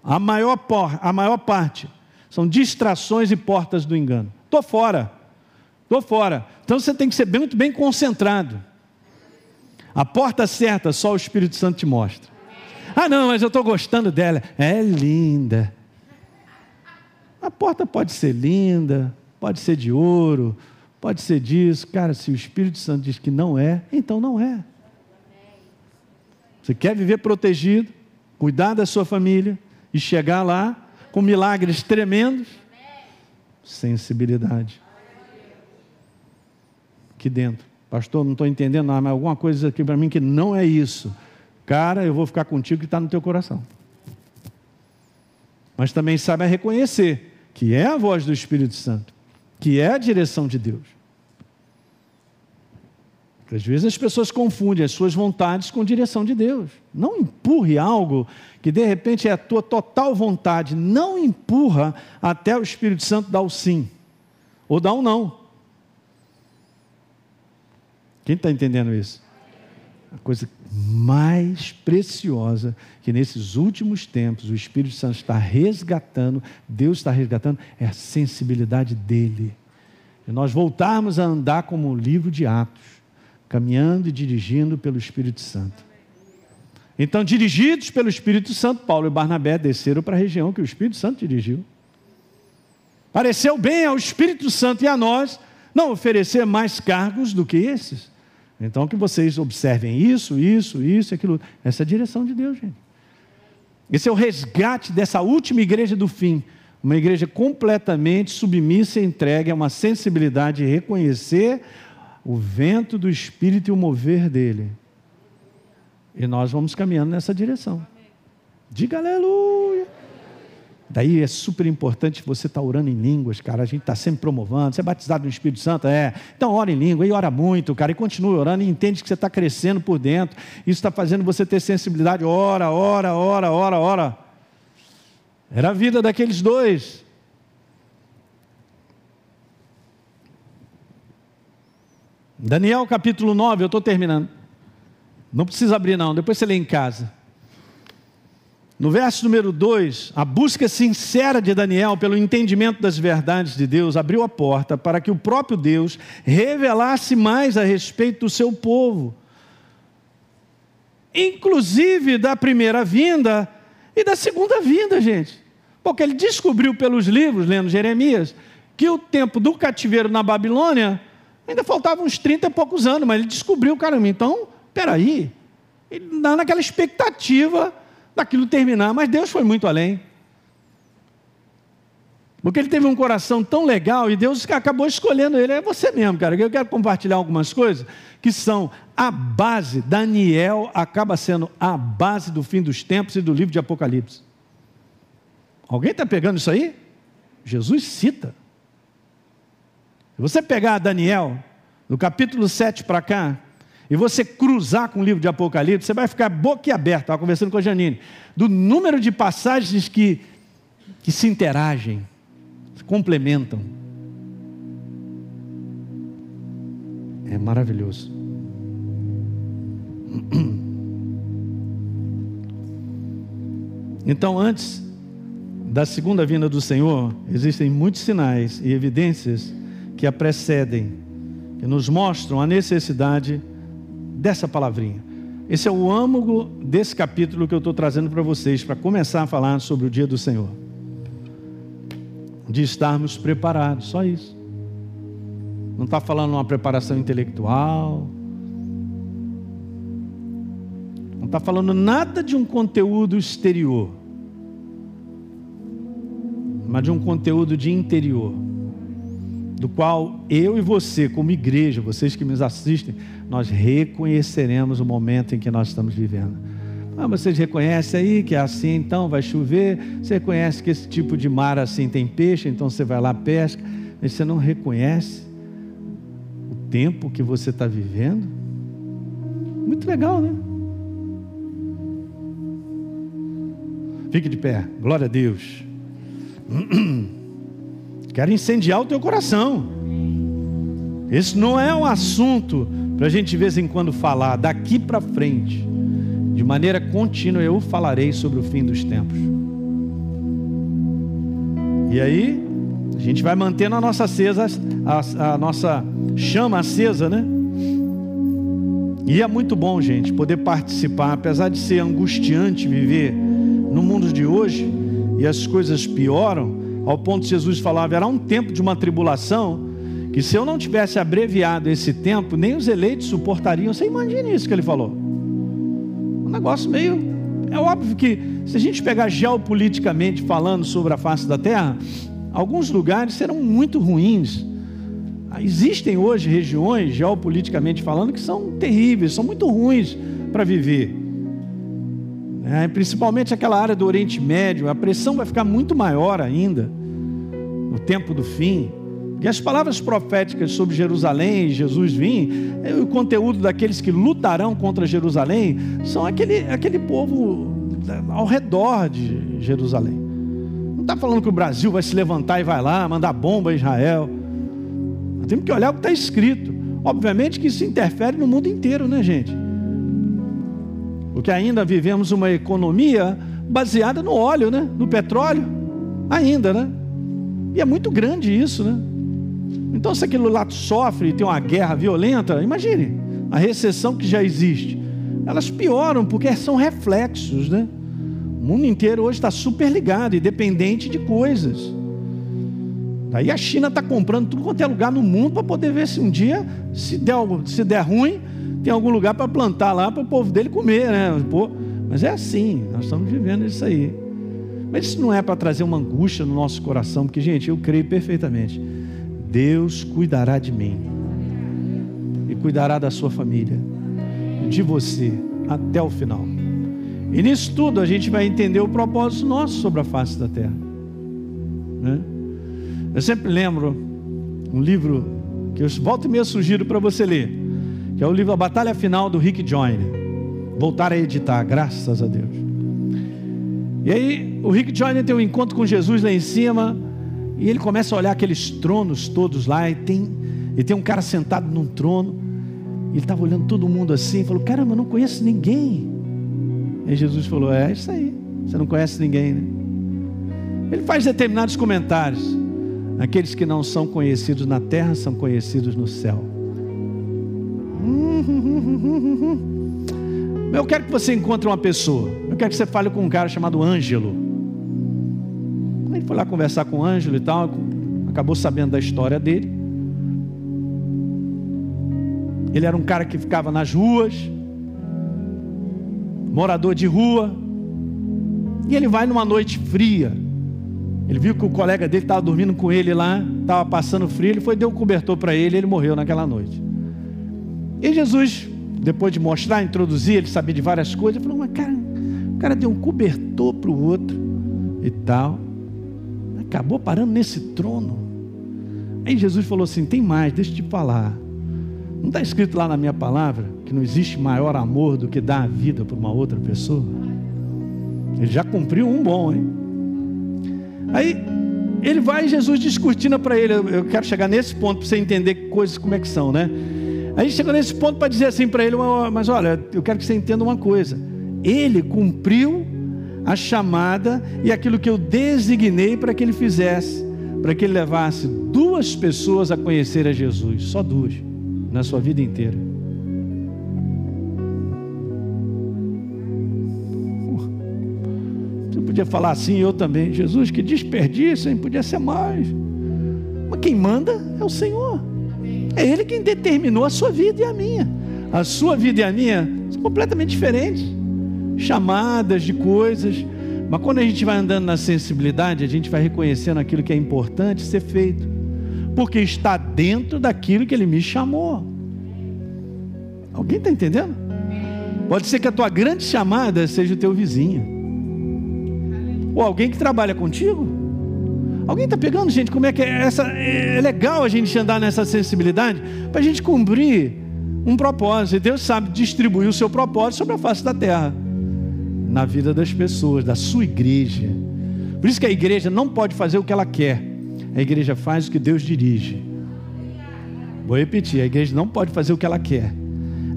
A maior, por, a maior parte são distrações e portas do engano. Estou fora. Estou fora. Então você tem que ser muito bem concentrado. A porta certa só o Espírito Santo te mostra. Ah, não, mas eu estou gostando dela. É linda. A porta pode ser linda, pode ser de ouro, pode ser disso. Cara, se o Espírito Santo diz que não é, então não é. Você quer viver protegido, cuidar da sua família e chegar lá com milagres tremendos? Sensibilidade aqui dentro. Pastor, não estou entendendo nada, mas alguma coisa aqui para mim que não é isso. Cara, eu vou ficar contigo que está no teu coração. Mas também saiba reconhecer que é a voz do Espírito Santo, que é a direção de Deus. Às vezes as pessoas confundem as suas vontades com a direção de Deus. Não empurre algo que de repente é a tua total vontade. Não empurra até o Espírito Santo dar o sim. Ou dar um não. Quem está entendendo isso? A coisa mais preciosa que nesses últimos tempos o Espírito Santo está resgatando, Deus está resgatando, é a sensibilidade dele. E nós voltarmos a andar como o livro de Atos, caminhando e dirigindo pelo Espírito Santo. Então, dirigidos pelo Espírito Santo, Paulo e Barnabé desceram para a região que o Espírito Santo dirigiu. Pareceu bem ao Espírito Santo e a nós não oferecer mais cargos do que esses. Então, que vocês observem isso, isso, isso, aquilo. Essa é a direção de Deus, gente. Esse é o resgate dessa última igreja do fim. Uma igreja completamente submissa e entregue a uma sensibilidade de reconhecer o vento do Espírito e o mover dele. E nós vamos caminhando nessa direção. Diga aleluia. Daí é super importante você estar tá orando em línguas, cara. A gente está sempre promovendo. Você é batizado no Espírito Santo? É. Então ora em língua e ora muito, cara. E continue orando e entende que você está crescendo por dentro. Isso está fazendo você ter sensibilidade. Ora, ora, ora, ora, ora. Era a vida daqueles dois. Daniel capítulo 9, eu estou terminando. Não precisa abrir, não. Depois você lê em casa. No verso número 2, a busca sincera de Daniel pelo entendimento das verdades de Deus abriu a porta para que o próprio Deus revelasse mais a respeito do seu povo, inclusive da primeira vinda e da segunda vinda, gente. Porque ele descobriu pelos livros, lendo Jeremias, que o tempo do cativeiro na Babilônia ainda faltava uns 30 e poucos anos, mas ele descobriu, caramba, então, peraí, ele dá naquela expectativa daquilo terminar, mas Deus foi muito além. Porque ele teve um coração tão legal e Deus acabou escolhendo ele. É você mesmo, cara. Eu quero compartilhar algumas coisas que são a base. Daniel acaba sendo a base do fim dos tempos e do livro de Apocalipse. Alguém está pegando isso aí? Jesus cita. Se você pegar Daniel, do capítulo 7 para cá, e você cruzar com o livro de Apocalipse, você vai ficar boquiaberto. Estava conversando com a Janine, do número de passagens que, que se interagem, se complementam. É maravilhoso. Então, antes da segunda vinda do Senhor, existem muitos sinais e evidências que a precedem, que nos mostram a necessidade dessa palavrinha. Esse é o âmago desse capítulo que eu estou trazendo para vocês, para começar a falar sobre o dia do Senhor. De estarmos preparados, só isso. Não está falando uma preparação intelectual. Não está falando nada de um conteúdo exterior, mas de um conteúdo de interior do qual eu e você, como igreja, vocês que nos assistem, nós reconheceremos o momento em que nós estamos vivendo. Ah, vocês reconhecem aí que é assim, então vai chover. Você reconhece que esse tipo de mar assim tem peixe, então você vai lá pesca. Mas você não reconhece o tempo que você está vivendo? Muito legal, né? Fique de pé, glória a Deus. Quero incendiar o teu coração. Esse não é um assunto para a gente de vez em quando falar. Daqui para frente, de maneira contínua, eu falarei sobre o fim dos tempos. E aí, a gente vai mantendo a nossa acesa, a, a nossa chama acesa, né? E é muito bom, gente, poder participar, apesar de ser angustiante viver no mundo de hoje e as coisas pioram ao ponto de Jesus falar: haverá um tempo de uma tribulação, que se eu não tivesse abreviado esse tempo, nem os eleitos suportariam. Você imagina isso que ele falou? Um negócio meio. É óbvio que, se a gente pegar geopoliticamente falando sobre a face da terra, alguns lugares serão muito ruins. Existem hoje regiões, geopoliticamente falando, que são terríveis, são muito ruins para viver. É, principalmente aquela área do Oriente Médio, a pressão vai ficar muito maior ainda no tempo do fim. E as palavras proféticas sobre Jerusalém, Jesus vir, é, o conteúdo daqueles que lutarão contra Jerusalém, são aquele, aquele povo ao redor de Jerusalém. Não está falando que o Brasil vai se levantar e vai lá mandar bomba a Israel. Nós temos que olhar o que está escrito. Obviamente que isso interfere no mundo inteiro, né, gente? Porque ainda vivemos uma economia baseada no óleo, né? No petróleo. Ainda, né? E é muito grande isso, né? Então, se aquilo lá sofre e tem uma guerra violenta, imagine a recessão que já existe. Elas pioram porque são reflexos, né? O mundo inteiro hoje está super ligado e dependente de coisas. Daí a China está comprando tudo quanto é lugar no mundo para poder ver se um dia, se der, se der ruim, tem algum lugar para plantar lá para o povo dele comer, né? Pô, mas é assim, nós estamos vivendo isso aí. Mas isso não é para trazer uma angústia no nosso coração, porque, gente, eu creio perfeitamente. Deus cuidará de mim e cuidará da sua família, de você, até o final. E nisso tudo a gente vai entender o propósito nosso sobre a face da terra. Né? Eu sempre lembro um livro que eu volto e meia sugiro para você ler, que é o livro A Batalha Final do Rick Joyner. Voltar a editar, graças a Deus. E aí o Rick Joyner tem um encontro com Jesus lá em cima e ele começa a olhar aqueles tronos todos lá, e tem, e tem um cara sentado num trono, e ele estava olhando todo mundo assim, falou: Caramba, eu não conheço ninguém. E Jesus falou: É isso aí, você não conhece ninguém, né? Ele faz determinados comentários. Aqueles que não são conhecidos na terra são conhecidos no céu. Eu quero que você encontre uma pessoa. Eu quero que você fale com um cara chamado Ângelo. Ele foi lá conversar com o Ângelo e tal, acabou sabendo da história dele. Ele era um cara que ficava nas ruas, morador de rua. E ele vai numa noite fria. Ele viu que o colega dele estava dormindo com ele lá, estava passando frio. Ele foi deu um cobertor para ele, ele morreu naquela noite. E Jesus, depois de mostrar, introduzir, ele sabia de várias coisas, falou: Mas cara, o cara deu um cobertor para o outro e tal acabou parando nesse trono. Aí Jesus falou assim: tem mais, deixa eu te falar. Não está escrito lá na minha palavra que não existe maior amor do que dar a vida para uma outra pessoa? Ele já cumpriu um bom, hein? Aí ele vai Jesus discutindo para ele. Eu quero chegar nesse ponto para você entender coisas como é que são, né? Aí chegou nesse ponto para dizer assim para ele: Mas olha, eu quero que você entenda uma coisa. Ele cumpriu a chamada e aquilo que eu designei para que ele fizesse, para que ele levasse duas pessoas a conhecer a Jesus, só duas, na sua vida inteira. Você podia falar assim, eu também, Jesus, que desperdício, hein? podia ser mais. Mas quem manda é o Senhor. É Ele quem determinou a sua vida e a minha. A sua vida e a minha são completamente diferentes chamadas de coisas, mas quando a gente vai andando na sensibilidade, a gente vai reconhecendo aquilo que é importante ser feito, porque está dentro daquilo que Ele me chamou. Alguém está entendendo? Pode ser que a tua grande chamada seja o teu vizinho, ou alguém que trabalha contigo. Alguém está pegando, gente? Como é que é essa? É legal a gente andar nessa sensibilidade para a gente cumprir um propósito. E Deus sabe distribuir o seu propósito sobre a face da terra na vida das pessoas, da sua igreja. Por isso que a igreja não pode fazer o que ela quer, a igreja faz o que Deus dirige. Vou repetir: a igreja não pode fazer o que ela quer,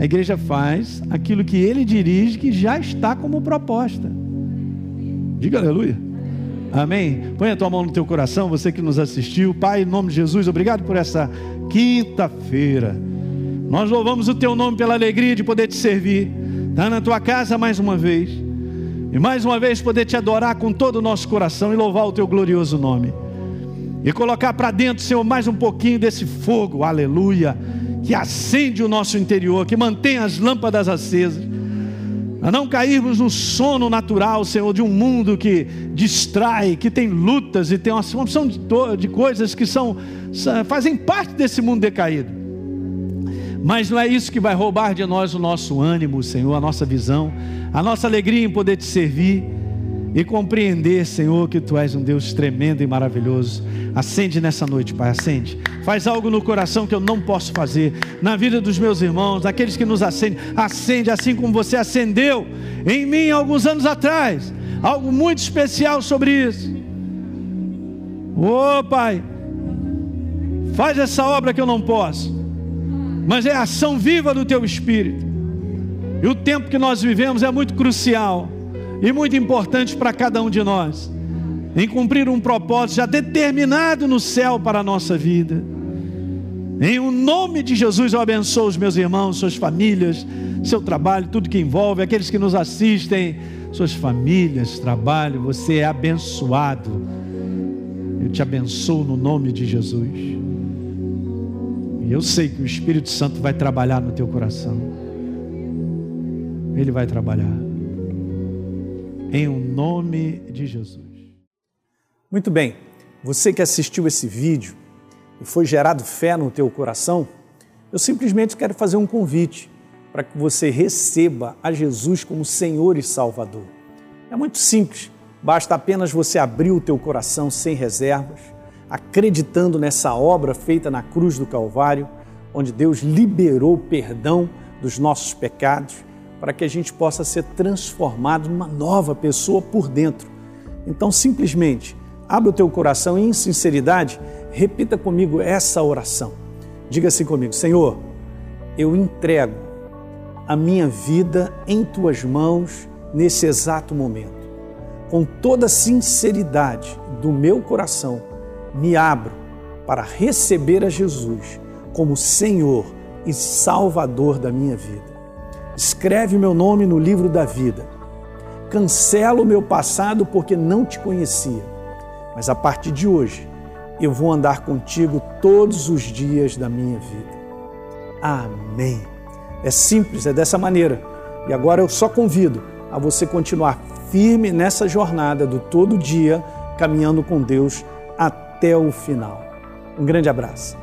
a igreja faz aquilo que ele dirige, que já está como proposta. Diga aleluia. Amém. Põe a tua mão no teu coração, você que nos assistiu. Pai, em nome de Jesus, obrigado por essa quinta-feira. Nós louvamos o teu nome pela alegria de poder te servir. Está na tua casa mais uma vez. E mais uma vez poder te adorar com todo o nosso coração e louvar o teu glorioso nome. E colocar para dentro, Senhor, mais um pouquinho desse fogo, aleluia, que acende o nosso interior, que mantém as lâmpadas acesas. A não cairmos no sono natural, Senhor, de um mundo que distrai, que tem lutas e tem uma opção de, de coisas que são, fazem parte desse mundo decaído. Mas não é isso que vai roubar de nós o nosso ânimo, Senhor, a nossa visão, a nossa alegria em poder te servir e compreender, Senhor, que tu és um Deus tremendo e maravilhoso. Acende nessa noite, Pai, acende. Faz algo no coração que eu não posso fazer, na vida dos meus irmãos, daqueles que nos acendem. Acende assim como você acendeu em mim alguns anos atrás. Algo muito especial sobre isso. Ô oh, Pai, faz essa obra que eu não posso, mas é a ação viva do Teu Espírito. E o tempo que nós vivemos é muito crucial e muito importante para cada um de nós, em cumprir um propósito já determinado no céu para a nossa vida. Em o nome de Jesus eu abençoo os meus irmãos, suas famílias, seu trabalho, tudo que envolve, aqueles que nos assistem, suas famílias, trabalho, você é abençoado. Eu te abençoo no nome de Jesus. E eu sei que o Espírito Santo vai trabalhar no teu coração. Ele vai trabalhar em o nome de Jesus. Muito bem, você que assistiu esse vídeo e foi gerado fé no teu coração, eu simplesmente quero fazer um convite para que você receba a Jesus como Senhor e Salvador. É muito simples, basta apenas você abrir o teu coração sem reservas, acreditando nessa obra feita na cruz do Calvário, onde Deus liberou o perdão dos nossos pecados para que a gente possa ser transformado numa nova pessoa por dentro. Então, simplesmente, abra o teu coração e, em sinceridade, repita comigo essa oração. Diga assim comigo: Senhor, eu entrego a minha vida em tuas mãos nesse exato momento. Com toda a sinceridade do meu coração, me abro para receber a Jesus como Senhor e Salvador da minha vida. Escreve meu nome no livro da vida. Cancela o meu passado porque não te conhecia. Mas a partir de hoje, eu vou andar contigo todos os dias da minha vida. Amém. É simples, é dessa maneira. E agora eu só convido a você continuar firme nessa jornada do todo dia, caminhando com Deus até o final. Um grande abraço.